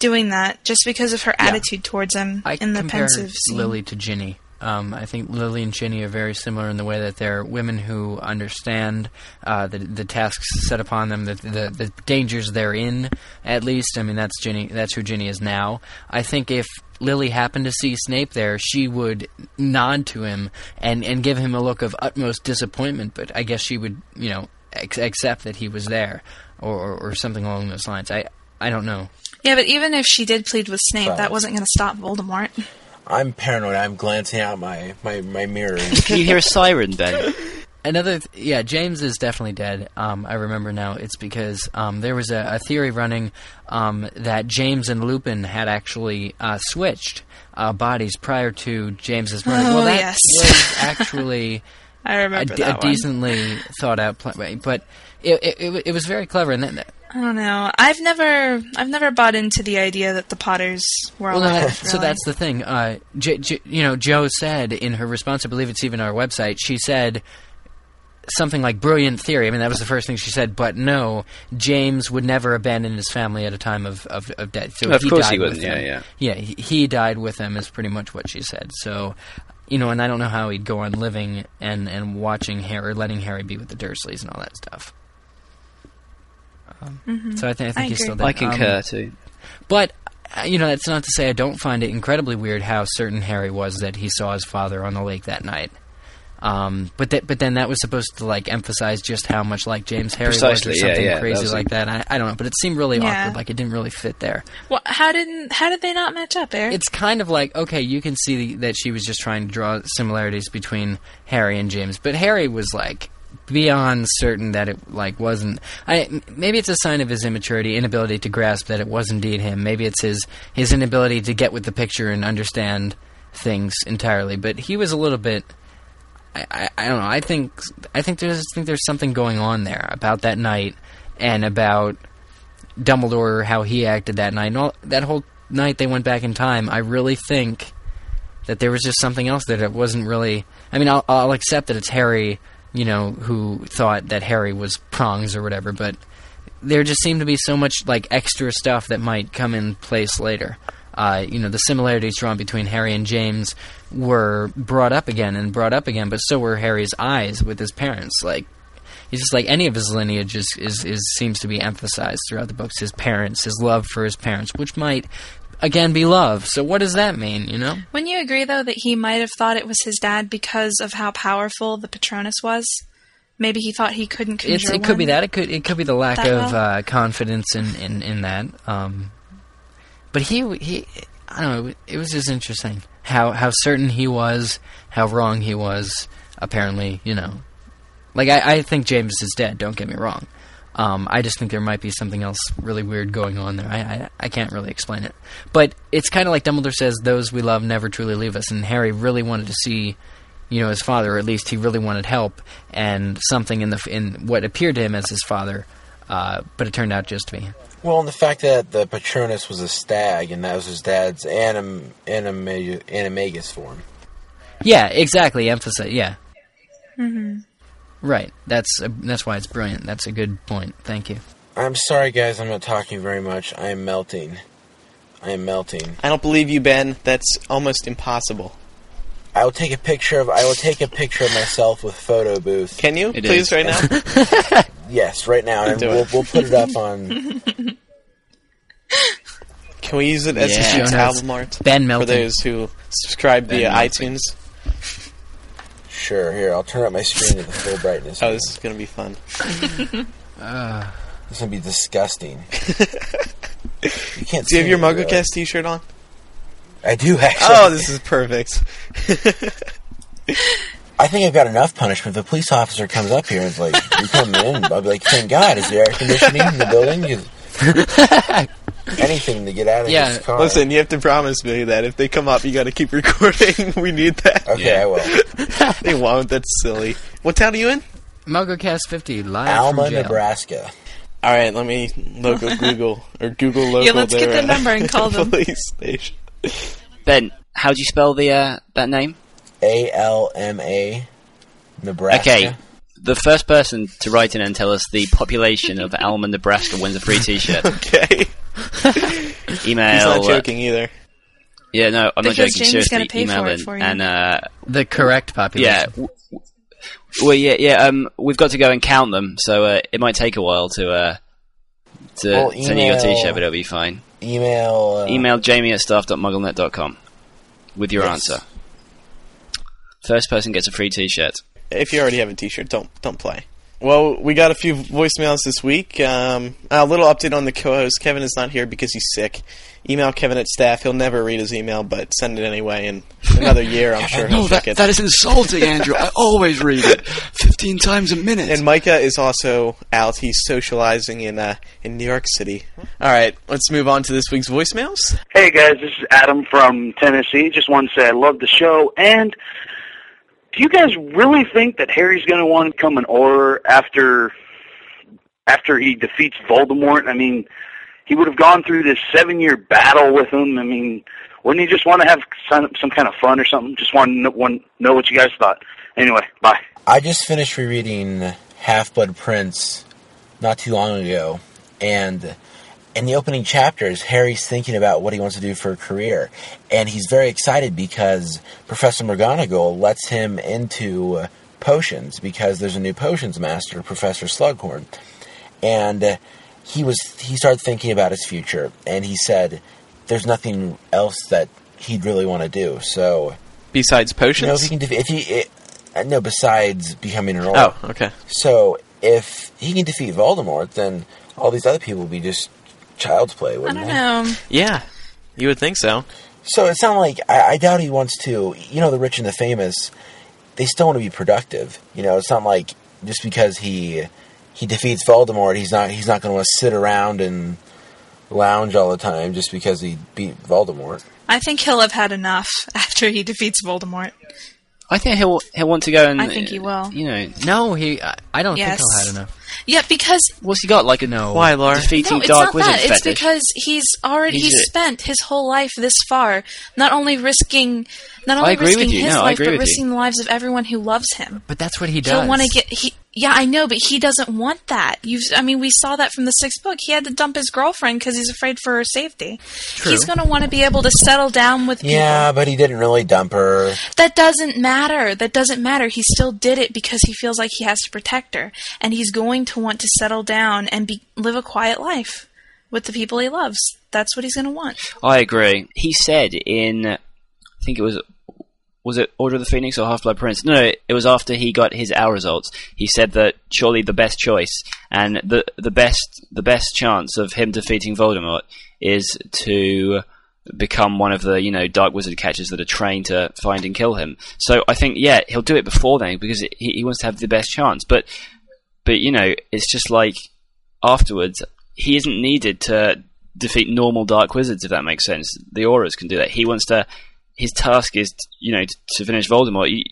doing that just because of her attitude towards him I in the Pensieve scene. Lily to Ginny. Um, I think Lily and Ginny are very similar in the way that they're women who understand uh, the the tasks set upon them, the, the the dangers they're in. At least, I mean, that's Ginny. That's who Ginny is now. I think if Lily happened to see Snape there, she would nod to him and and give him a look of utmost disappointment. But I guess she would, you know, ex- accept that he was there, or, or or something along those lines. I I don't know. Yeah, but even if she did plead with Snape, Right. that wasn't going to stop Voldemort. I'm paranoid. I'm glancing out my my my mirror. Can you hear a siren, Ben? Another, th- yeah, James is definitely dead. Um, I remember now. It's because um, there was a, a theory running um, that James and Lupin had actually uh, switched uh, bodies prior to James's murder. Oh, well, that yes. was actually I remember de- a that one. decently thought out plan, but it, it, it, it was very clever. And that, I don't know. I've never I've never bought into the idea that the Potters were Well, no, alive. that, so really. that's the thing. Uh, J, J, you know, Jo said in her response, I believe it's even on our website. She said something like "brilliant theory." I mean, that was the first thing she said. But no, James would never abandon his family at a time of of, of death. So Of he course died he with wouldn't, yeah, them. yeah. yeah. He, he died with them is pretty much what she said. So. You know, and I don't know how he'd go on living and, and watching Harry, letting Harry be with the Dursleys and all that stuff. Um, So I think I think I he's agree. still dead. I Um, concur too. but uh, you know, that's not to say I don't find it incredibly weird how certain Harry was that he saw his father on the lake that night. Um, but that, but then that was supposed to like emphasize just how much like James Harry Precisely, was, or something yeah, that crazy was like that. I, I don't know, but it seemed really Yeah. awkward. Like it didn't really fit there. Well, how didn't how did they not match up, Eric? It's kind of like okay, you can see that she was just trying to draw similarities between Harry and James, but Harry was like beyond certain that it like wasn't. I maybe it's a sign of his immaturity, inability to grasp that it was indeed him. Maybe it's his his inability to get with the picture and understand things entirely. But he was a little bit. I, I, I don't know. I think I think there's I think there's something going on there about that night and about Dumbledore how he acted that night. And all, that whole night they went back in time. I really think that there was just something else that it wasn't really. I mean, I'll, I'll accept that it's Harry, you know, who thought that Harry was prongs or whatever, but there just seemed to be so much like extra stuff that might come in place later. Uh, you know, the similarities drawn between Harry and James were brought up again and brought up again, but so were Harry's eyes with his parents. Like, it's just like any of his lineage is, is, is seems to be emphasized throughout the books. His parents, his love for his parents, which might again be love. So what does that mean? You know? Wouldn't you agree, though, that he might have thought it was his dad because of how powerful the Patronus was? Maybe he thought he couldn't conjure It's, it could be that. It could it could be the lack of uh, confidence in, in, in that. Um, but he he I don't know. It was just interesting how how certain he was, how wrong he was. Apparently, you know, like I, I think James is dead. Don't get me wrong. Um, I just think there might be something else really weird going on there. I I, I can't really explain it. But it's kind of like Dumbledore says, "Those we love never truly leave us." And Harry really wanted to see you know his father, or at least he really wanted help and something in the in what appeared to him as his father, uh, but it turned out just to be. Well, and the fact that the Patronus was a stag and that was his dad's anim, anima, animagus form. Yeah, exactly. Emphasize. Yeah. Mm-hmm. Right. That's a, that's why it's brilliant. That's a good point. Thank you. I'm sorry, guys. I'm not talking very much. I am melting. I am melting. I don't believe you, Ben. That's almost impossible. I will take a picture of. I will take a picture of myself with photo booth. Can you It please is. right now? Yes, right now, and Do we'll, it. we'll put it up on. Can we use it as Yeah. a Show notes. album art Ben for melting. those who subscribe Ben via melting. iTunes? Sure, here I'll turn up my screen to the full brightness. Oh, this is gonna be fun. Ah. This is gonna be disgusting. you can't. Do you have your me, really. T-shirt on? I do actually. Oh, this is perfect. I think I've got enough punishment. If a police officer comes up here and is like, "You come in," I'll be like, "Thank God, is there air conditioning in the building?" You- Anything to get out of Yeah, this car. Listen, you have to promise me that if they come up, you got to keep recording. we need that. Okay, Yeah. I will. They won't. That's silly. What town are you in? MuggleCast 50 live Alma, from jail. Nebraska. All right, let me local Google or Google local. Yeah, let's get the number and call them. Police station. Ben, how do you spell the uh, that name? A L M A, Nebraska. Okay. The first person to write in and tell us the population of Alma, Nebraska wins a free T-shirt. Okay, Email. he's not uh, joking either. yeah, no, I'm not joking. James is gonna Seriously, pay email for it in for you. and uh, The correct yeah. population. w- w- Well, yeah, yeah. Um, we've got to go and count them, so uh, it might take a while to uh, to Well, send you your T-shirt, but it'll be fine. Email. Uh, Email Jamie at staff.mugglenet.com with your Yes. answer. First person gets a free T-shirt. If you already have a T-shirt, don't don't play. Well, we got a few voicemails this week. Um, a little update on the co-host. Kevin is not here because he's sick. Email Kevin at staff. He'll never read his email, but send it anyway. In another year, I'm sure he'll No, check that, it. that is insulting, Andrew. I always read it 15 times a minute. And Micah is also out. He's socializing in uh, in New York City. All right, let's move on to this week's voicemails. Hey guys, this is Adam from Tennessee. Just want to say I love the show. And do you guys really think that Harry's going to want to come an Auror after after he defeats Voldemort? I mean, he would have gone through this seven-year battle with him. I mean, wouldn't he just want to have some, some kind of fun or something? Just want to know, know what you guys thought. Anyway, bye. I just finished rereading Half Blood Prince not too long ago, and in the opening chapters, Harry's thinking about what he wants to do for a career, and he's very excited because Professor McGonagall lets him into uh, potions because there's a new potions master, Professor Slughorn, and uh, he was he started thinking about his future, and he said, "There's nothing else that he'd really want to do." So, Besides you know, if potions. he can, def- if he, it, uh, no, besides becoming an oh, okay. So if he can defeat Voldemort, then all these other people will be just child's play, I wouldn't don't they? know. Yeah, you would think so. So it's not like I, I doubt he wants to. You know, the rich and the famous, they still want to be productive. You know, it's not like just because he he defeats Voldemort, he's not he's not going to want to sit around and lounge all the time just because he beat Voldemort. I think he'll have had enough after he defeats Voldemort. I think he'll he'll want to go and. I think he will. You know, No, he. I, I don't Yes. think he'll have enough. Yeah, because what's he got? Like a No. Why, Laura? defeating no, it's dark not wizard that. It's fetish. because he's already He's he's a- spent his whole life this far, not only risking, not I only agree with risking you. his No, I life, agree but with you. risking the lives of everyone who loves him. But that's what he does. He'll want to get he. Yeah, I know, but he doesn't want that. You, I mean, we saw that from the sixth book. He had to dump his girlfriend because he's afraid for her safety. True. He's going to want to be able to settle down with people. Yeah, but he didn't really dump her. That doesn't matter. That doesn't matter. He still did it because he feels like he has to protect her, and he's going to want to settle down and be live a quiet life with the people he loves. that's what he's going to want. I agree. He said in, I think it was, was it Order of the Phoenix or Half Blood Prince? No, no, it was after he got his O.W.L. results. He said that surely the best choice and the the best the best chance of him defeating Voldemort is to become one of the you know dark wizard catchers that are trained to find and kill him. So I think yeah he'll do it before then because he, he wants to have the best chance. But but you know it's just like afterwards he isn't needed to defeat normal dark wizards if that makes sense. The Aurors can do that. He wants to. His task is you know to finish Voldemort. You,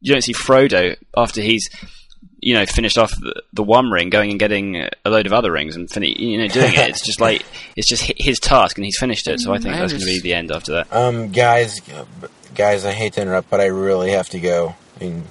you don't see Frodo after he's you know finished off the, the one ring, going and getting a load of other rings and fin- you know doing it. It's just like it's just his task and he's finished it. So I think I that's going to be the end after that. Um, guys, guys, I hate to interrupt, but I really have to go. I mean,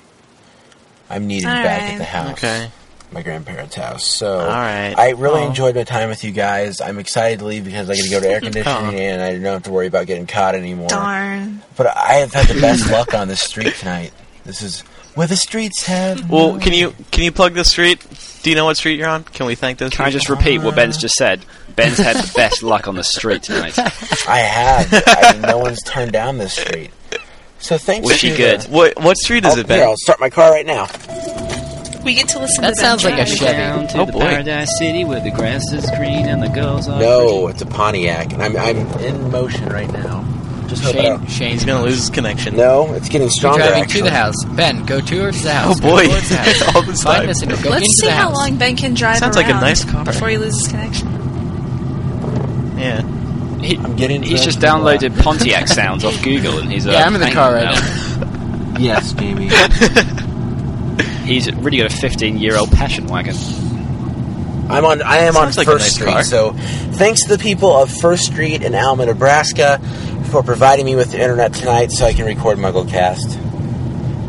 I'm needed All back right. at the house. Okay. My grandparents' house. So, All right. I really Oh. enjoyed my time with you guys. I'm excited to leave because I get to go to air conditioning oh. and I don't have to worry about getting caught anymore. Darn. But I have had the best luck on this street tonight. This is where the streets have. Well, can you can you plug the street? Do you know what street you're on? Can we thank those? Can I just repeat what Ben's just said? Ben's had the best luck on the street tonight. I have. I mean, no one's turned down this street. So thanks. Was she good? the- What what street is Oh, it, here, Ben? I'll start my car right now. We get to listen That to sounds like a. Chevy. Down to Oh, the boy. paradise city where the grass is green and the girls are No, it's a Pontiac, and I'm I'm in motion right now. Just hope Schoen, don't- Schoen's gonna lose his connection. No, it's getting You're stronger. driving actually. to the house. Ben, go towards the house. Oh, boy. Go towards the house. All this Find time. the signal. Go Let's see the how house. long Ben can drive Sounds like a around nice car. before he loses connection. Yeah. He, I'm getting. he's just downloaded. Pontiac sounds off Google and he's uh, Yeah, I'm in the car right now. Yes, Jamie. He's really got a 15 year old passion wagon. I'm on. I am on like First nice Street. car. So, thanks to the people of First Street in Alma, Nebraska, for providing me with the internet tonight, so I can record MuggleCast.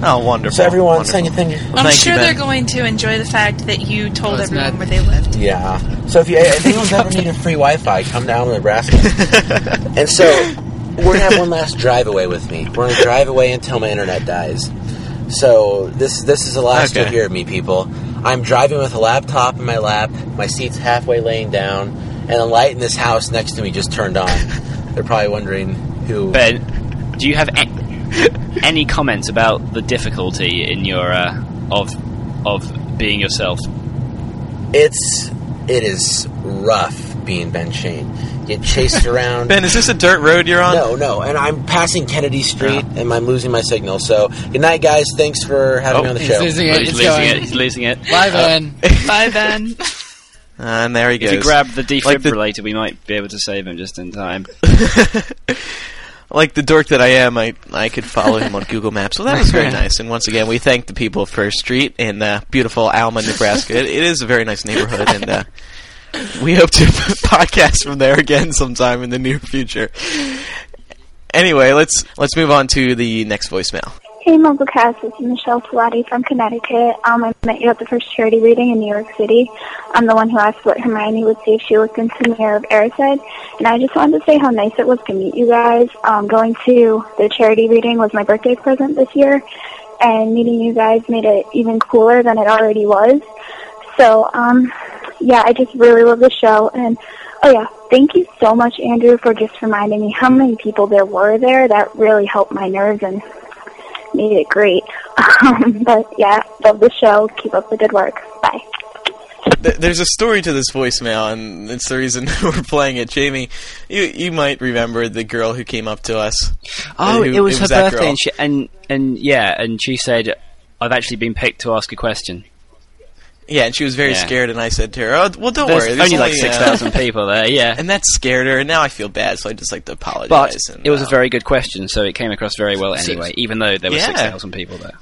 Oh, wonderful. So, everyone, wonderful. send you thank you. Well, I'm thank sure you, they're going to enjoy the fact that you told Oh, everyone not- where they lived. Yeah. So if you if anyone's ever needed free Wi-Fi, come down to Nebraska. and so we're gonna have one last drive away with me. We're gonna drive away until my internet dies. So this this is the last Okay. you'll hear of me, people. I'm driving with a laptop in my lap. My seat's halfway laying down, and the light in this house next to me just turned on. They're probably wondering who. Ben, do you have a- any comments about the difficulty in your uh, of of being yourself? It's it is rough being Ben Schoen. Get chased around. Ben, is this a dirt road you're on? No, no, and I'm passing Kennedy Street, and I'm losing my signal. So, good night, guys. Thanks for having Oh, me on the He's show. losing Oh, it. he's losing it. He's losing it. Bye, Ben. Bye, Ben. Uh, and there he goes. If goes. you grab the Like the- defibrillator, we might be able to save him just in time. like the dork that I am, I I could follow him on Google Maps. Well, that was very nice. And once again, we thank the people of First Street in uh, beautiful Alma, Nebraska. It, it is a very nice neighborhood, and uh, we hope to podcast from there again sometime in the near future. Anyway, let's let's move on to the next voicemail. Hey, MuggleCast, this is Michelle Pilati from Connecticut. Um, I met you at the first charity reading in New York City. I'm the one who asked what Hermione would see if she looked into the mirror of Erised. And I just wanted to say how nice it was to meet you guys. Um, going to the charity reading was my birthday present this year, and meeting you guys made it even cooler than it already was. So, um, yeah, I just really love the show. And, oh yeah, thank you so much, Andrew, for just reminding me how many people there were there. That really helped my nerves and made it great. Um, but yeah, love the show. Keep up the good work. Bye. There's a story to this voicemail, and it's the reason we're playing it. Jamie, you you might remember the girl who came up to us. Oh, Who- it was her that birthday, and, she, and and yeah, and she said, "I've actually been picked to ask a question." Yeah, and she was very Yeah. scared, and I said to her, "Oh, well, don't There's worry. There's only like uh, six thousand people there. Yeah, and that scared her, and now I feel bad, so I just like to apologize. but and, it was a uh, very good question, so it came across very well anyway. Even though there were Yeah. six thousand people there.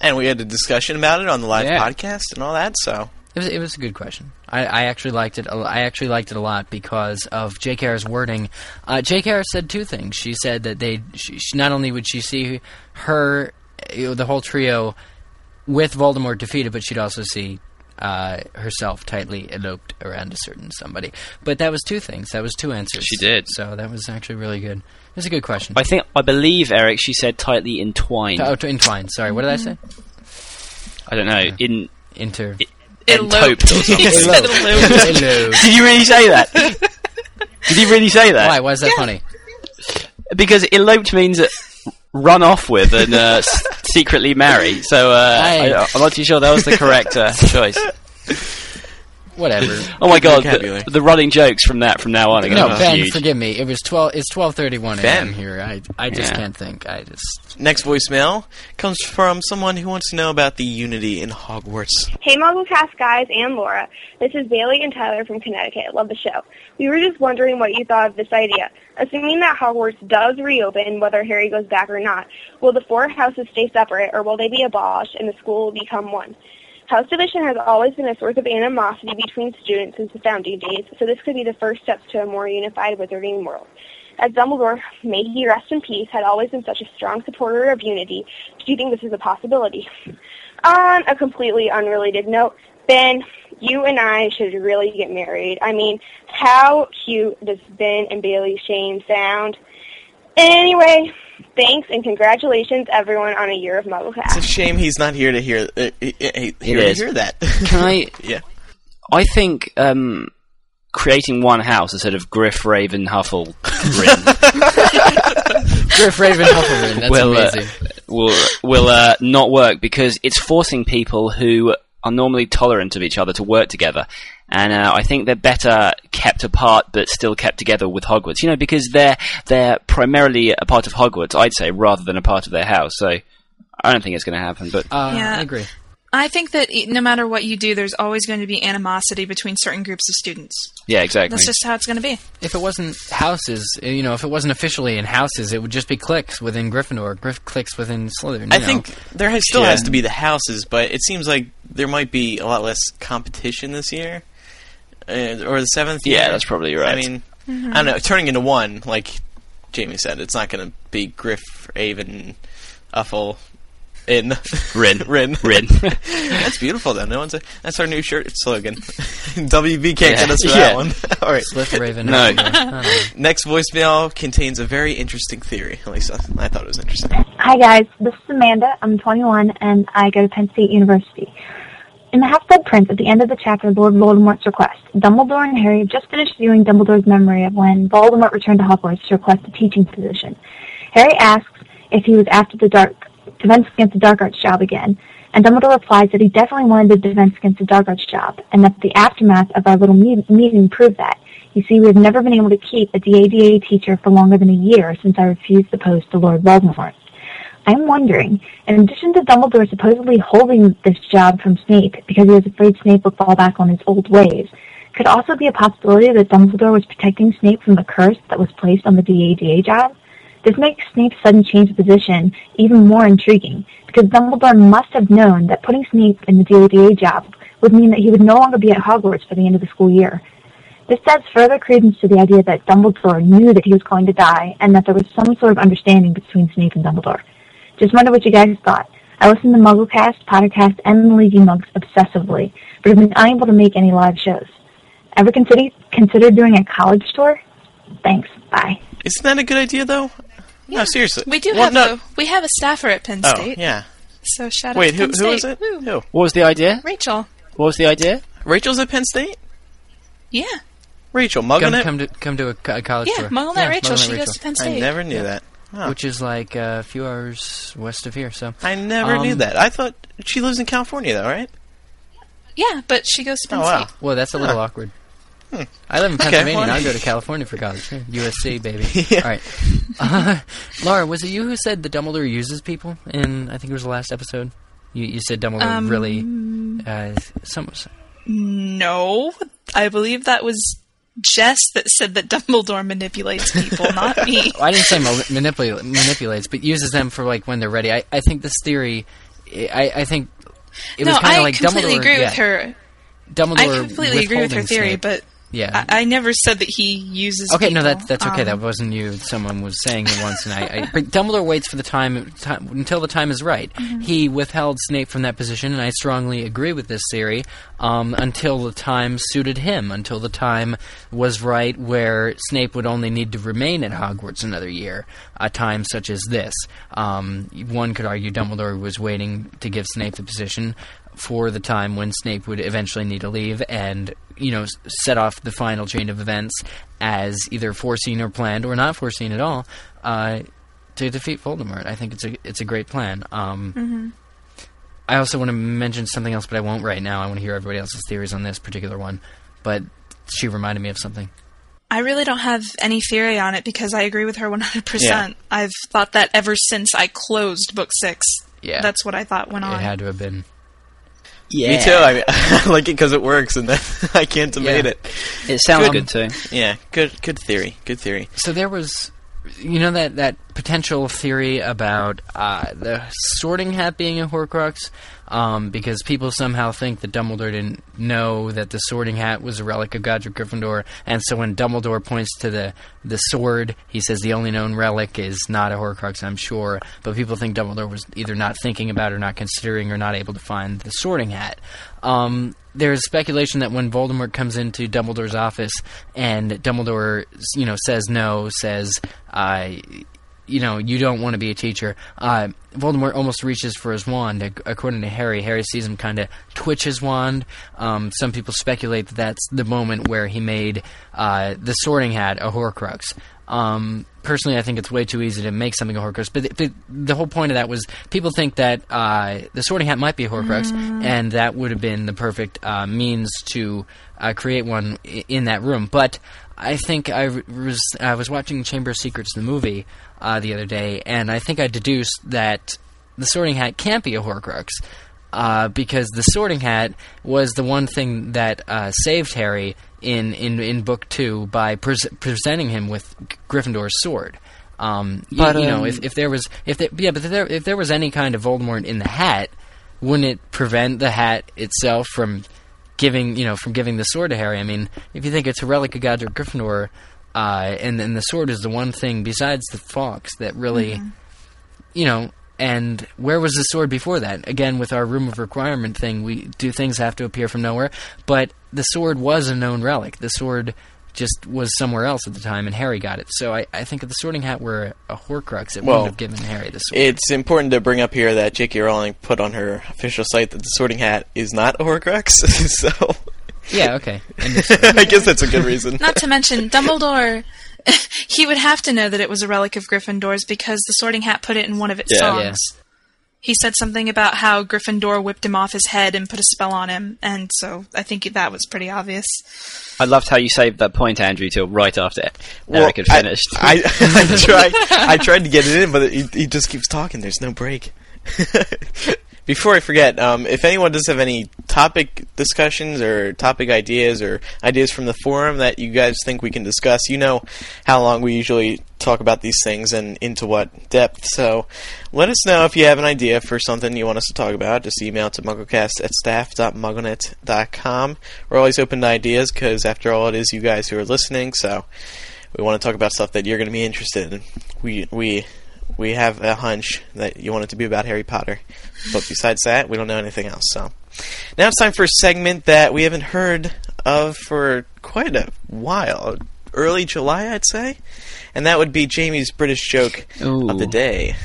and we had a discussion about it on the live Yeah. podcast and all that. So It was, it was a good question. I, I actually liked it. I actually liked it a lot because of J.K.'s wording. Uh, J.K. said two things. She said that they she, she, not only would she see her, you know, the whole trio, with Voldemort defeated, but she'd also see uh, herself tightly eloped around a certain somebody. But that was two things. That was two answers. She did. So that was actually really good. It was a good question. I think I believe Eric. She said tightly entwined. Oh, to entwine. Sorry, what did I say? I don't know. In Inter. entoped or something. He said eloped. Did you really say that? Did you really say that? Why? Why is that funny? Because eloped means uh, run off with and uh, secretly marry. So uh, Hey. I, I'm not too sure that was the correct uh, choice. Whatever. Oh my god, the, the running jokes from that from now on are going No, to be Ben, huge. forgive me. It was twelve. It's twelve thirty-one Ben. a.m. here. I I just Yeah. can't think. I just Next voicemail comes from someone who wants to know about the Unity in Hogwarts. Hey, MuggleCast guys and Laura. This is Bailey and Tyler from Connecticut. Love the show. We were just wondering what you thought of this idea. Assuming that Hogwarts does reopen, whether Harry goes back or not, will the four houses stay separate or will they be abolished and the school will become one? House division has always been a source of animosity between students since the founding days, so this could be the first steps to a more unified wizarding world. As Dumbledore, may he rest in peace, had always been such a strong supporter of unity, do you think this is a possibility? On a completely unrelated note, Ben, you and I should really get married. I mean, how cute does Ben and Bailey Schoen sound? Anyway, thanks and congratulations everyone on a year of It's a shame he's not here to hear uh, uh, uh, here to is. hear that. Can I? yeah. I think um, creating one house instead of Griff, Raven, Huffle, Rin Griff Raven Hufflepuff. That's will uh, amazing. will will uh, not work because it's forcing people who are normally tolerant of each other to work together. And uh, I think they're better kept apart, but still kept together with Hogwarts. You know, because they're they're primarily a part of Hogwarts, I'd say, rather than a part of their house. So I don't think it's going to happen. But Uh, Yeah. I agree. I think that e- no matter what you do, there's always going to be animosity between certain groups of students. yeah, exactly. That's just how it's going to be. If it wasn't houses, uh, you know, if it wasn't officially in houses, it would just be cliques within Gryffindor, Griff cliques within Slytherin. I know. think there has, still Yeah. has to be the houses, but it seems like there might be a lot less competition this year, uh, or the seventh. Yeah, year. that's probably right. I mean, I don't know. Turning into one, like Jamie said, it's not going to be Griff, Avon, Uffle, in Rin. Rin, Rin. that's beautiful, though. No one's. A, that's our new shirt slogan. WB can't Yeah. get us for Yeah. that one. All right. Slith Raven. No. Hufflepuff. I don't know. Next voicemail contains a very interesting theory. At least I, I thought it was interesting. Hi guys, this is Amanda. I'm 21 and I go to Penn State University. In the Half-Blood Prince, at the end of the chapter, Lord Voldemort's request, Dumbledore and Harry have just finished viewing Dumbledore's memory of when Voldemort returned to Hogwarts to request a teaching position. Harry asks if he was after the dark defense against the dark arts job again, and Dumbledore replies that he definitely wanted the defense against the dark arts job, and that the aftermath of our little meet- meeting proved that. You see, we have never been able to keep a DADA teacher for longer than a year since I refused the post to Lord Voldemort. I'm wondering, in addition to Dumbledore supposedly holding this job from Snape because he was afraid Snape would fall back on his old ways, could also be a possibility that Dumbledore was protecting Snape from the curse that was placed on the DADA job? This makes Snape's sudden change of position even more intriguing, because Dumbledore must have known that putting Snape in the DADA job would mean that he would no longer be at Hogwarts for the end of the school year. This adds further credence to the idea that Dumbledore knew that he was going to die, and that there was some sort of understanding between Snape and Dumbledore. Just wonder what you guys thought. I listen to MuggleCast, PotterCast, and the Leaky Mugs obsessively, but have been unable to make any live shows. Ever consider consider doing a college tour? Thanks. Bye. Isn't that a good idea, though? No, seriously. We do Well, have no. a we have a staffer at Penn State. Oh, State. yeah. So shout Wait, out who to Penn who State. is it? Woo. Who? what was the idea? Rachel. What was the idea? Rachel's at Penn State. Yeah. Rachel, Come, Mugglenet. come to come to a, co- a college Yeah, tour. MuggleNet Yeah, Rachel. MuggleNet She goes to Penn State. I State. never knew Yeah. that. Oh. which is like uh, a few hours west of here. So I never knew Um, that. I thought she lives in California, though, right? Yeah, but she goes to Penn Oh, wow. State. well, that's a little awkward. I live in Okay, Pennsylvania, and well- I go to California for college. USC, baby. Yeah. All right, uh, Laura, was it you who said that Dumbledore uses people? In I think it was the last episode. You, you said Dumbledore Um, really. Uh, some, No, I believe that was Jess that said that Dumbledore manipulates people, not me. I didn't say manipulate, manipulates, but uses them for like when they're ready. I, I think this theory. I, I think it no, was kind of like Dumbledore. I completely agree yeah, with her. Dumbledore. I completely agree with her theory, Snape. but yeah, I, I never said that he uses. Okay, no, people. that, that's okay. Um, that wasn't you. Someone was saying it once, and I. I but Dumbledore waits for the time, time until the time is right. Mm-hmm. He withheld Snape from that position, and I strongly agree with this theory. Um, until the time suited him, until the time was right, where Snape would only need to remain at Hogwarts another year. A time such as this, um, one could argue Dumbledore was waiting to give Snape the position for the time when Snape would eventually need to leave and you know set off the final chain of events as either foreseen or planned or not foreseen at all uh, to defeat Voldemort. I think it's a it's a great plan. Um, hmm I also want to mention something else, but I won't right now. I want to hear everybody else's theories on this particular one. But she reminded me of something. I really don't have any theory on it because I agree with her 100%. Yeah. I've thought that ever since I closed book six. Yeah. That's what I thought went on. It had to have been. Me too. I, mean, I like it because it works, and then I can't debate Yeah. it. It sounds Good. good too. Yeah, good, good theory. Good theory. So there was, you know, that that potential theory about uh, the Sorting Hat being a Horcrux, um, because people somehow think that Dumbledore didn't know that the Sorting Hat was a relic of Godric Gryffindor, and so when Dumbledore points to the the sword, he says the only known relic is not a Horcrux, I'm sure. But people think Dumbledore was either not thinking about, or not considering, or not able to find the Sorting Hat. Um, there's speculation that when Voldemort comes into Dumbledore's office and Dumbledore, you know, says no, says, uh, you know, you don't want to be a teacher. Uh, Voldemort almost reaches for his wand. According to Harry, Harry sees him kind of twitch his wand. Um, some people speculate that that's the moment where he made uh, the Sorting Hat a Horcrux. Um, personally, I think it's way too easy to make something a Horcrux. But, th- but the whole point of that was people think that uh, the Sorting Hat might be a Horcrux, Mm. and that would have been the perfect uh, means to uh, create one i- in that room. But I think I was I was watching Chamber of Secrets, the movie, uh, the other day, and I think I deduced that the Sorting Hat can't be a Horcrux. Uh, because the Sorting Hat was the one thing that uh, saved Harry in, in, in book two by pres- presenting him with G- Gryffindor's sword. Um, But, you, know, um, if, if there was if there, yeah, but if there, if there was any kind of Voldemort in the hat, wouldn't it prevent the hat itself from giving you know from giving the sword to Harry? I mean, if you think it's a relic of Godric Gryffindor, uh, and and the sword is the one thing besides the Fawkes that really, you know. And where was the sword before that? Again, with our room of requirement thing, we do things have to appear from nowhere. But the sword was a known relic. The sword just was somewhere else at the time, and Harry got it. So I, I think if the Sorting Hat were a Horcrux, it Well, wouldn't have given Harry the sword. It's important to bring up here that J.K. Rowling put on her official site that the Sorting Hat is not a Horcrux. so yeah, okay. I guess that's a good reason. Not to mention, Dumbledore, he would have to know that it was a relic of Gryffindor's because the Sorting Hat put it in one of its Yeah. songs. Yeah. He said something about how Gryffindor whipped him off his head and put a spell on him, and so I think that was pretty obvious. I loved how you saved that point, Andrew, till right after Well, Eric had I- finished. I, I, tried. I tried to get it in, but he, he just keeps talking. There's no break. Before I forget, um, if anyone does have any topic discussions or topic ideas or ideas from the forum that you guys think we can discuss, you know how long we usually talk about these things and into what depth. So let us know if you have an idea for something you want us to talk about. Just email to mugglecast at staff.mugglenet.com. We're always open to ideas because, after all, it is you guys who are listening. So we want to talk about stuff that you're going to be interested in. We we we have a hunch that you want it to be about Harry Potter, but besides that, we don't know anything else. So now it's time for a segment that we haven't heard of for quite a while, early July, I'd say, and that would be Jamie's British joke of the day.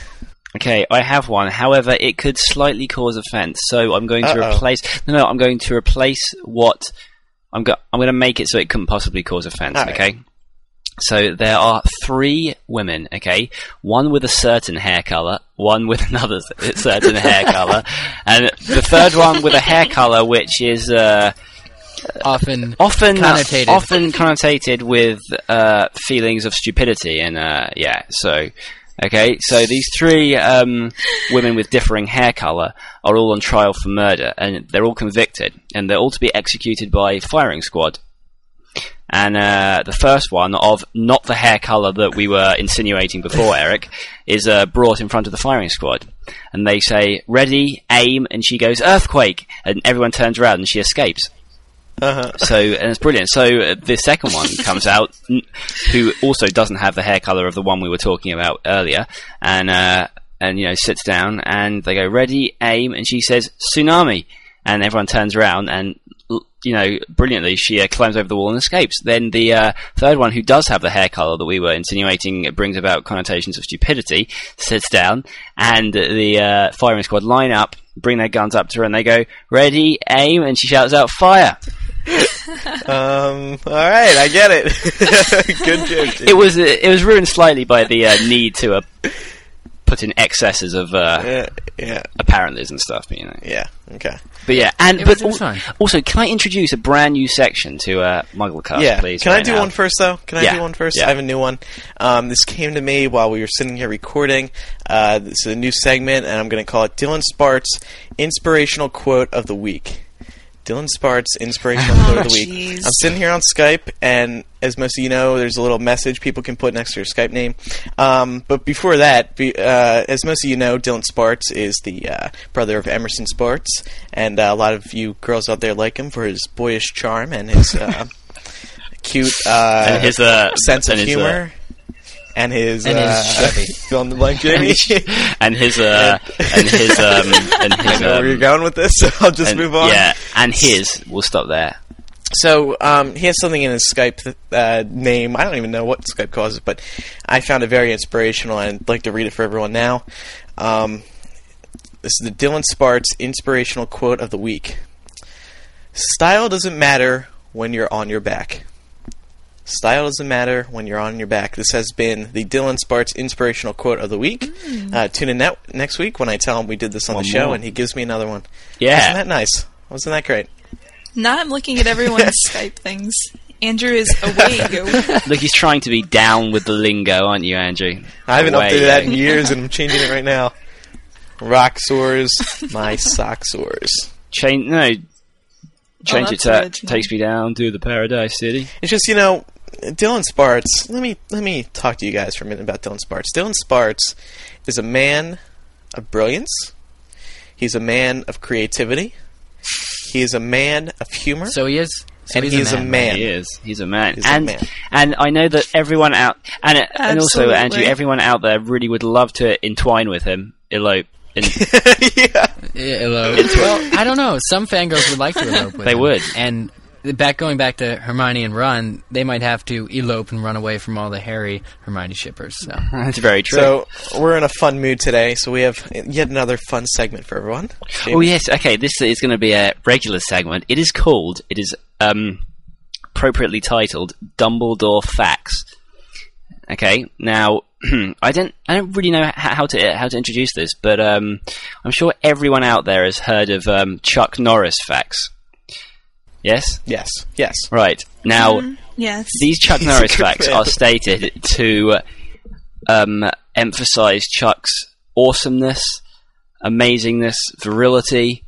Okay, I have one. However, it could slightly cause offence, so I'm going to Uh-oh. replace. No, no, I'm going to replace what I'm go- I'm going to make it so it couldn't possibly cause offence. All right. So there are three women. Okay, one with a certain hair color, one with another certain hair color, and the third one with a hair color which is. Uh, often often connotated. often connotated with uh, feelings of stupidity and uh, yeah so okay so these three um, women with differing hair color are all on trial for murder and they're all convicted and they're all to be executed by firing squad and uh, the first one of not the hair color that we were insinuating before, Eric, is uh, brought in front of the firing squad, and they say ready, aim, and she goes earthquake, and everyone turns around and she escapes. Uh-huh. So and it's brilliant. So uh, the second one comes out, n- who also doesn't have the hair color of the one we were talking about earlier, and uh, and you know sits down, and they go ready, aim, and she says tsunami, and everyone turns around and. l- You know, brilliantly, she uh, climbs over the wall and escapes. Then the uh, third one, who does have the hair color that we were insinuating brings about connotations of stupidity, sits down, and the uh, firing squad line up bring their guns up to her and they go, ready, aim, and she shouts out, fire. Um, all right, I get it. Good joke. It was it was ruined slightly by the uh, need to uh, put in excesses of uh, Yeah, yeah, apparentlys and stuff, you know. yeah. Okay. But yeah, and It but was- al- fine. also, can I introduce a brand new section to uh, Mugglecast, yeah. please? Can I right do now? one first, though? Can I Yeah, do one first? yeah. I have a new one. Um, this came to me while we were sitting here recording. Uh, this is a new segment, and I'm going to call it Dylan Spartz Inspirational Quote of the Week. Dylan Spartz Inspirational Quote of the Week. jeez. I'm sitting here on Skype, and as most of you know, there's a little message people can put next to your Skype name. Um, but before that, be, uh, as most of you know, Dylan Spartz is the uh, brother of Emerson Spartz, and uh, a lot of you girls out there like him for his boyish charm and his uh, cute uh, And his uh, sense of and his, uh, humor. And his And his uh, Chevy. fill in the blank, Jamie. and his uh, and his um, and I his know where you're um, going with this, so I'll just and- move on. Yeah, and his. We'll stop there. So um, he has something in his Skype uh, name. I don't even know what Skype calls it, but I found it very inspirational, and I'd like to read it for everyone now. Um, this is the Dylan Spartz inspirational quote of the week: "Style doesn't matter when you're on your back." Style doesn't matter when you're on your back. This has been the Dylan Spartz inspirational quote of the week. Uh, tune in ne- next week when I tell him we did this on One the show, more. and he gives me another one. Yeah. Wasn't that nice? Wasn't that great? Now I'm looking at everyone's Skype things. Andrew is away. Go. Look, he's trying to be down with the lingo, aren't you, Andrew? I haven't Away, updated that in years, and I'm changing it right now. Rock sores, my sock sores. Change no. Change Oh, it that's to original. takes me down to the paradise city. It's just you know, Dylan Spartz. Let me let me talk to you guys for a minute about Dylan Spartz. Dylan Spartz is a man of brilliance. He's a man of creativity. He is a man of humor. So he is. So And he's he is a man. man. He is. He's a man. He's a and man. and I know that everyone out and and also Andrew, everyone out there really would love to entwine with him, elope. In, yeah. Yeah, elope. well, I don't know. Some fangirls would like to elope with They him. would. And back going back to Hermione and Ron, they might have to elope and run away from all the Harry Hermione shippers. So that's very true. So we're in a fun mood today. So we have yet another fun segment for everyone. Oh yes, okay. This is going to be a regular segment. It is called. It is um, appropriately titled "Dumbledore Facts." Okay. Now, I don't. I don't really know how to how to introduce this, but um, I'm sure everyone out there has heard of um, Chuck Norris facts. Yes. Yes. Yes. Right. Now, Yes. these Chuck Norris good facts are stated to um, emphasize Chuck's awesomeness, amazingness, virility,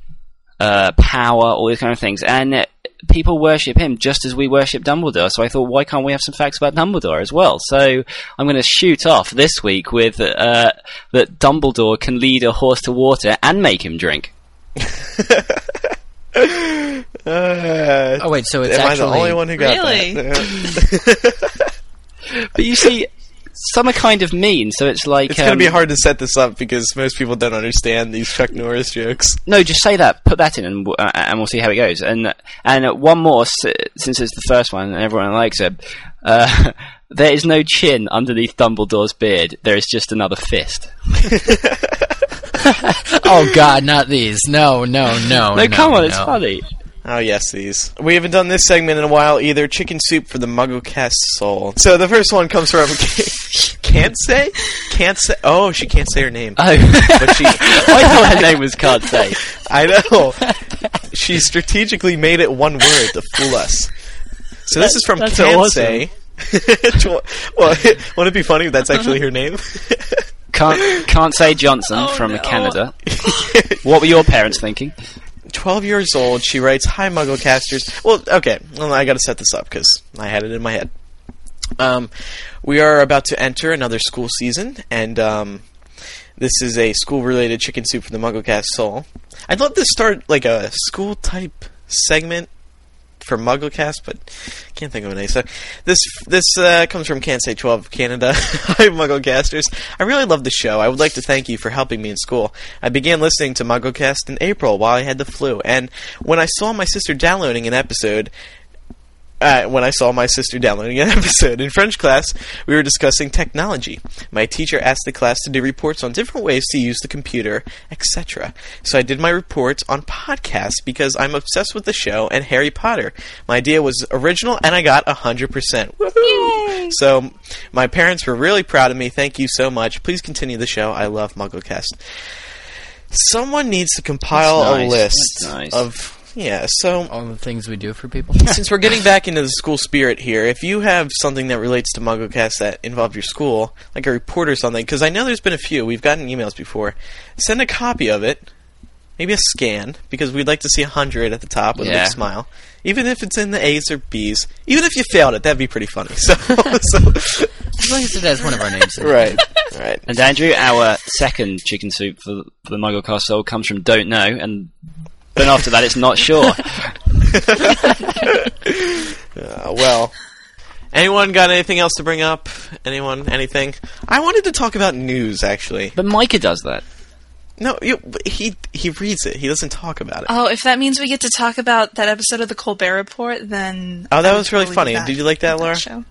uh, power, all these kind of things. And uh, people worship him just as we worship Dumbledore. So I thought, why can't we have some facts about Dumbledore as well? So I'm going to shoot off this week with uh, that Dumbledore can lead a horse to water and make him drink. Uh, Oh wait, so it's am I actually the only one who got Really? that? But you see, some are kind of mean, so it's like It's going to um, be hard to set this up because most people don't understand these Chuck Norris jokes. No, just say that. Put that in, and, uh, and we'll see how it goes. And and uh, one more, since it's the first one and everyone likes it. Uh, there is no chin underneath Dumbledore's beard. There is just another fist. oh god, not these. No, no, no. no, come on, it's funny. Oh yes, these. We haven't done this segment in a while either. Chicken soup for the MuggleCast soul. So the first one comes from can't say, can't say. Oh, she can't say her name. Oh, But she, I thought her name was can't say. I know. She strategically made it one word to fool us. So this is from That's can't awesome. say. well, wouldn't it be funny if that's actually her name? Can't can't say Johnson Oh, from no. Canada. What were your parents thinking? 12 years old, she writes, Hi, Mugglecasters. Well, okay, well, I gotta set this up because I had it in my head. Um, we are about to enter another school season, and um, this is a school related chicken soup for the Mugglecast soul. I'd love to start like a school type segment for MuggleCast, but can't think of a name. So this this uh, comes from Can't Say 12 Canada. Hi, MuggleCasters. I really love the show. I would like to thank you for helping me in school. I began listening to MuggleCast in April while I had the flu, and when I saw my sister downloading an episode, uh, when I saw my sister downloading an episode. In French class, we were discussing technology. My teacher asked the class to do reports on different ways to use the computer, etc. So I did my reports on podcasts because I'm obsessed with the show and Harry Potter. My idea was original, and I got 100%. Woohoo! So my parents were really proud of me. Thank you so much. Please continue the show. I love MuggleCast. Someone needs to compile That's a list nice. of yeah. So All the things we do for people. since we're getting back into the school spirit here, if you have something that relates to MuggleCast that involved your school, like a report or something, because I know there's been a few, we've gotten emails before, send a copy of it, maybe a scan, because we'd like to see a 100 at the top with a big smile. Even if it's in the A's or B's. Even if you failed it, that'd be pretty funny. So, so As long as it has one of our names. in it. right, right. And Andrew, our second chicken soup for, for the Mugglecast Soul comes from Don't Know, and then after that it's Not Sure. Uh, well, anyone got anything else to bring up? Anyone, anything? I wanted to talk about news, actually. but Micah does that. No, you, but he he reads it. He doesn't talk about it. Oh, if that means we get to talk about that episode of the Colbert Report, then Oh, that I was really totally funny. Did you like that, with Laura? Show.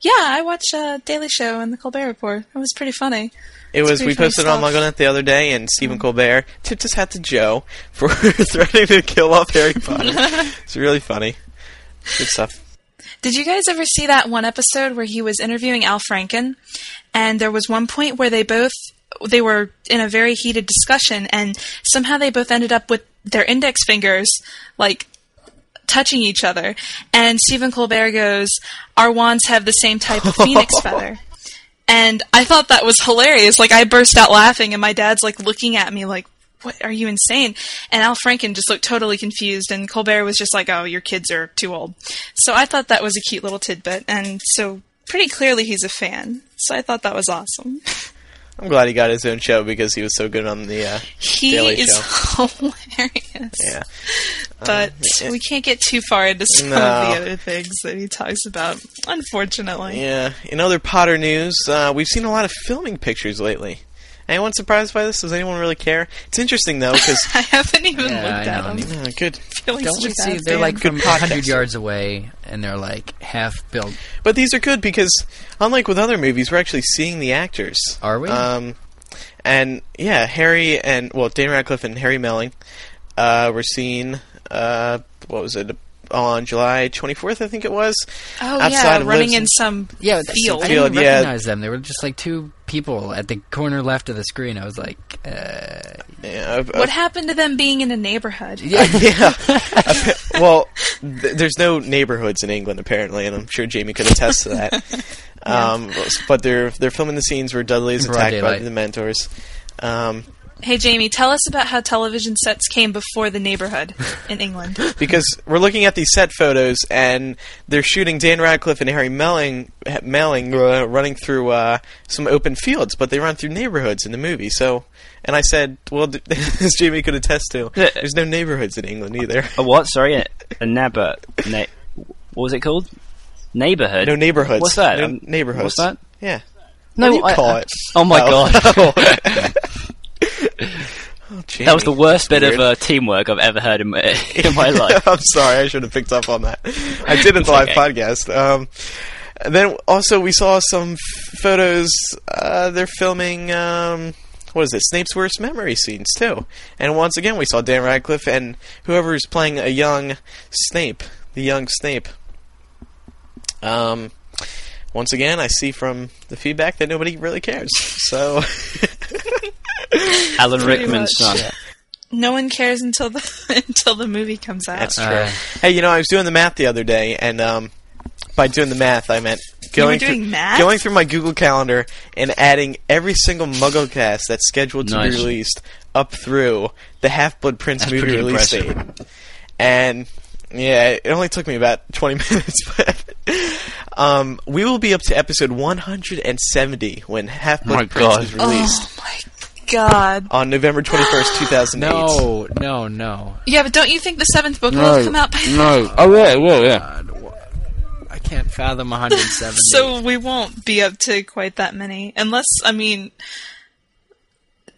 Yeah, I watched uh, Daily Show and the Colbert Report. It was pretty funny. It was. We posted it on stuff. The other day, and Stephen mm. Colbert tipped his hat to Jo for threatening to kill off Harry Potter. it's really funny. Good stuff. Did you guys ever see that one episode where he was interviewing Al Franken, and there was one point where they both they were in a very heated discussion, and somehow they both ended up with their index fingers like touching each other, and Stephen Colbert goes, "Our wands have the same type of phoenix feather." And I thought that was hilarious. Like I burst out laughing, and my dad's like looking at me like, "What are you insane?" And Al Franken just looked totally confused, and Colbert was just like, "Oh, your kids are too old." So I thought that was a cute little tidbit, and so pretty clearly he's a fan. So I thought that was awesome. I'm glad he got his own show because he was so good on the uh, He Daily is Show. hilarious. Yeah. But Um, we can't get too far into some No. of the other things that he talks about, unfortunately. Yeah. In other Potter news, uh, we've seen a lot of filming pictures lately. Anyone surprised by this? Does anyone really care? It's interesting though because I haven't even Yeah, looked I at know. them. good. Feeling Don't we see they're fan. like from 100 yards away and they're like half built. But these are good because, unlike with other movies, we're actually seeing the actors. Are we? Um, and yeah, Harry and well, Dan Radcliffe and Harry Melling uh, were seen. Uh, what was it? On July 24th, I think it was. Oh outside yeah, of running Lives in in- some Yeah, field. I didn't yeah. recognize them. They were just like two people at the corner left of the screen. I was like, uh, Yeah, uh, What happened to them being in a neighborhood? yeah. yeah. Well, th- there's no neighborhoods in England apparently, and I'm sure Jamie could attest to that. um, but they're they're filming the scenes where Dudley is attacked by the Dementors. Um, Hey Jamie, tell us about how television sets came before the neighborhood in England. because we're looking at these set photos and they're shooting Dan Radcliffe and Harry Melling, Melling uh, running through uh, some open fields, but they run through neighborhoods in the movie. So, and I said, well, as Jamie could attest to, Yeah. there's no neighborhoods in England either. A what? Sorry, a, a nabber. Na- what was it called? Neighborhood. No neighborhoods. What's that? No Um, neighborhoods. What's that? Yeah. No, what do you I- call I- it? Oh my Oh. god. Oh, That was the worst bit Weird. of uh, teamwork I've ever heard in my, in my life. I'm sorry, I should have picked up on that. I did it the live okay. podcast. Um, and then also we saw some f- photos. Uh, they're filming. Um, what is it? Snape's worst memory scenes too. And once again, we saw Dan Radcliffe and whoever is playing a young Snape, the young Snape. Um, once again, I see from the feedback that nobody really cares. So. Alan Pretty Rickman's much. son. No one cares until the until the movie comes out. That's true. Uh, hey, you know, I was doing the math the other day, and um, by doing the math, I meant going doing through, math? going through my Google Calendar and adding every single MuggleCast that's scheduled to Nice. be released up through the Half Blood Prince That's movie release impressive. date. And yeah, it only took me about 20 minutes, but um, we will be up to episode 170 when Half Blood My Prince God. is released Oh my god. on November 21st, 2008. no, no, no. Yeah, but don't you think the seventh book will come out by then? No. Oh yeah, it will. Yeah. God, I can't fathom 170. So we won't be up to quite that many, unless I mean,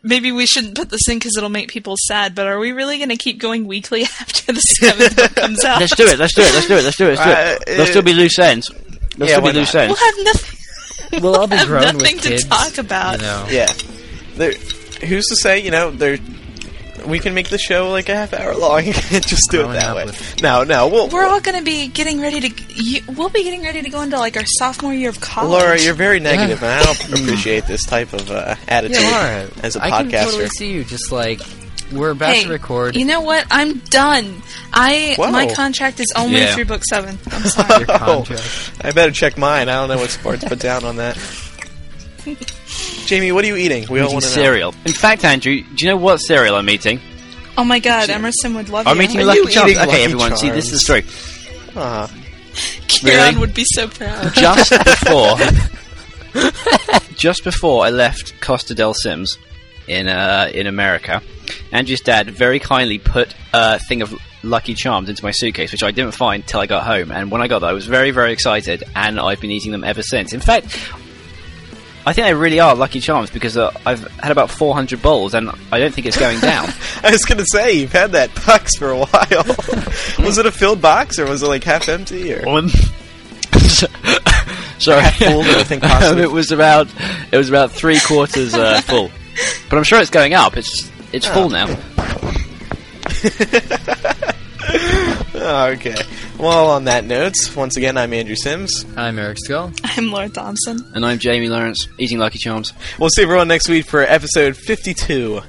maybe we shouldn't put this in because it'll make people sad. But are we really going to keep going weekly after the seventh book comes out? Let's do it. Let's do it. Let's do it. Let's do it. Let's do it. Uh, There'll still be loose ends. There'll Yeah, still be loose not? ends. We'll have nothing. We'll all be have grown nothing with to kids. talk about. You know. Yeah. There, who's to say? You know, there. We can make the show like a half hour long. and Just do it that way. No, no. We'll, We're all going to be getting ready to. You, we'll be getting ready to go into like our sophomore year of college. Laura, you're very negative, and I don't appreciate this type of uh, attitude Yeah, Laura. as a I can podcaster. totally see you. Just like we're about hey, to record. You know what? I'm done. I Whoa. my contract is only Yeah. through book seven. I'm sorry. your contract. I better check mine. I don't know what Spartz put down on that. Jamie, what are you eating? We all eating want to know. cereal. In fact, Andrew, do you know what cereal I'm eating? oh my God, Emerson would love it. I'm you. eating Are Lucky Charms. Okay, Lucky everyone, see, this is the story. Uh, Kieran Really? would be so proud. Just before, just before I left Costa del Sims in uh, in America, Andrew's dad very kindly put a thing of Lucky Charms into my suitcase, which I didn't find till I got home. And when I got there, I was very, very excited, and I've been eating them ever since. In fact. I think they really are Lucky Charms because uh, I've had about 400 bowls and I don't think it's going down. I was gonna say you've had that box for a while. was it a filled box or was it like half empty? Or Um, Sorry, Half full, I think possibly- it was about it was about three quarters uh, full, but I'm sure it's going up. It's it's full now. Oh, okay. Well, on that note, once again, I'm Andrew Sims. I'm Eric Scull. I'm Laura Thompson. And I'm Jamie Lawrence, eating Lucky Charms. We'll see everyone next week for episode 52.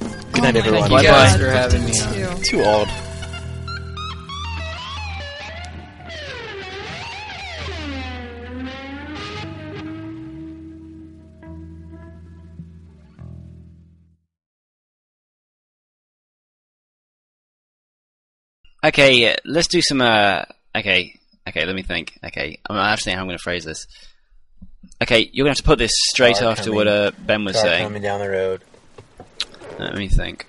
Good night, oh my everyone. Thank you Bye-bye. guys for having me on. Too. Too old. Okay, uh, let's do some. Uh, okay, okay, let me think. Okay, I'm gonna have to think how I'm going to phrase this. Okay, you're going to have to put this straight Car after coming. what uh, Ben was Car saying. coming down the road. Let me think.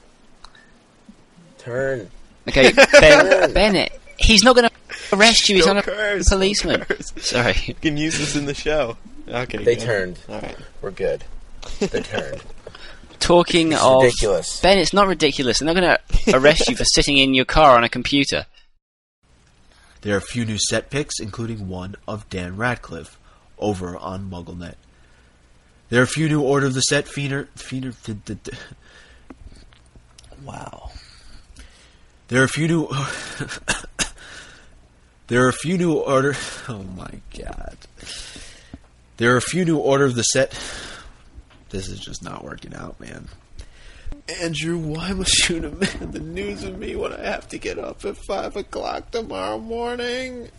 Turn. Okay, Ben, Bennett, he's not going to arrest you. He's Don't not a policeman. curse. Sorry. You can use this in the show. Okay. They good. turned. All right. We're good. They turned. Talking It's of ridiculous. Ben, it's not ridiculous. They're not going to arrest you for sitting in your car on a computer. There are a few new set picks, including one of Dan Radcliffe, over on MuggleNet. There are a few new Order of the Set Feener. Feener. d- d- d- Wow. There are a few new. there are a few new Order. Oh my god. There are a few new Order of the Set. This is just not working out, man. Andrew, why must you demand the news of me when I have to get up at 5 o'clock tomorrow morning?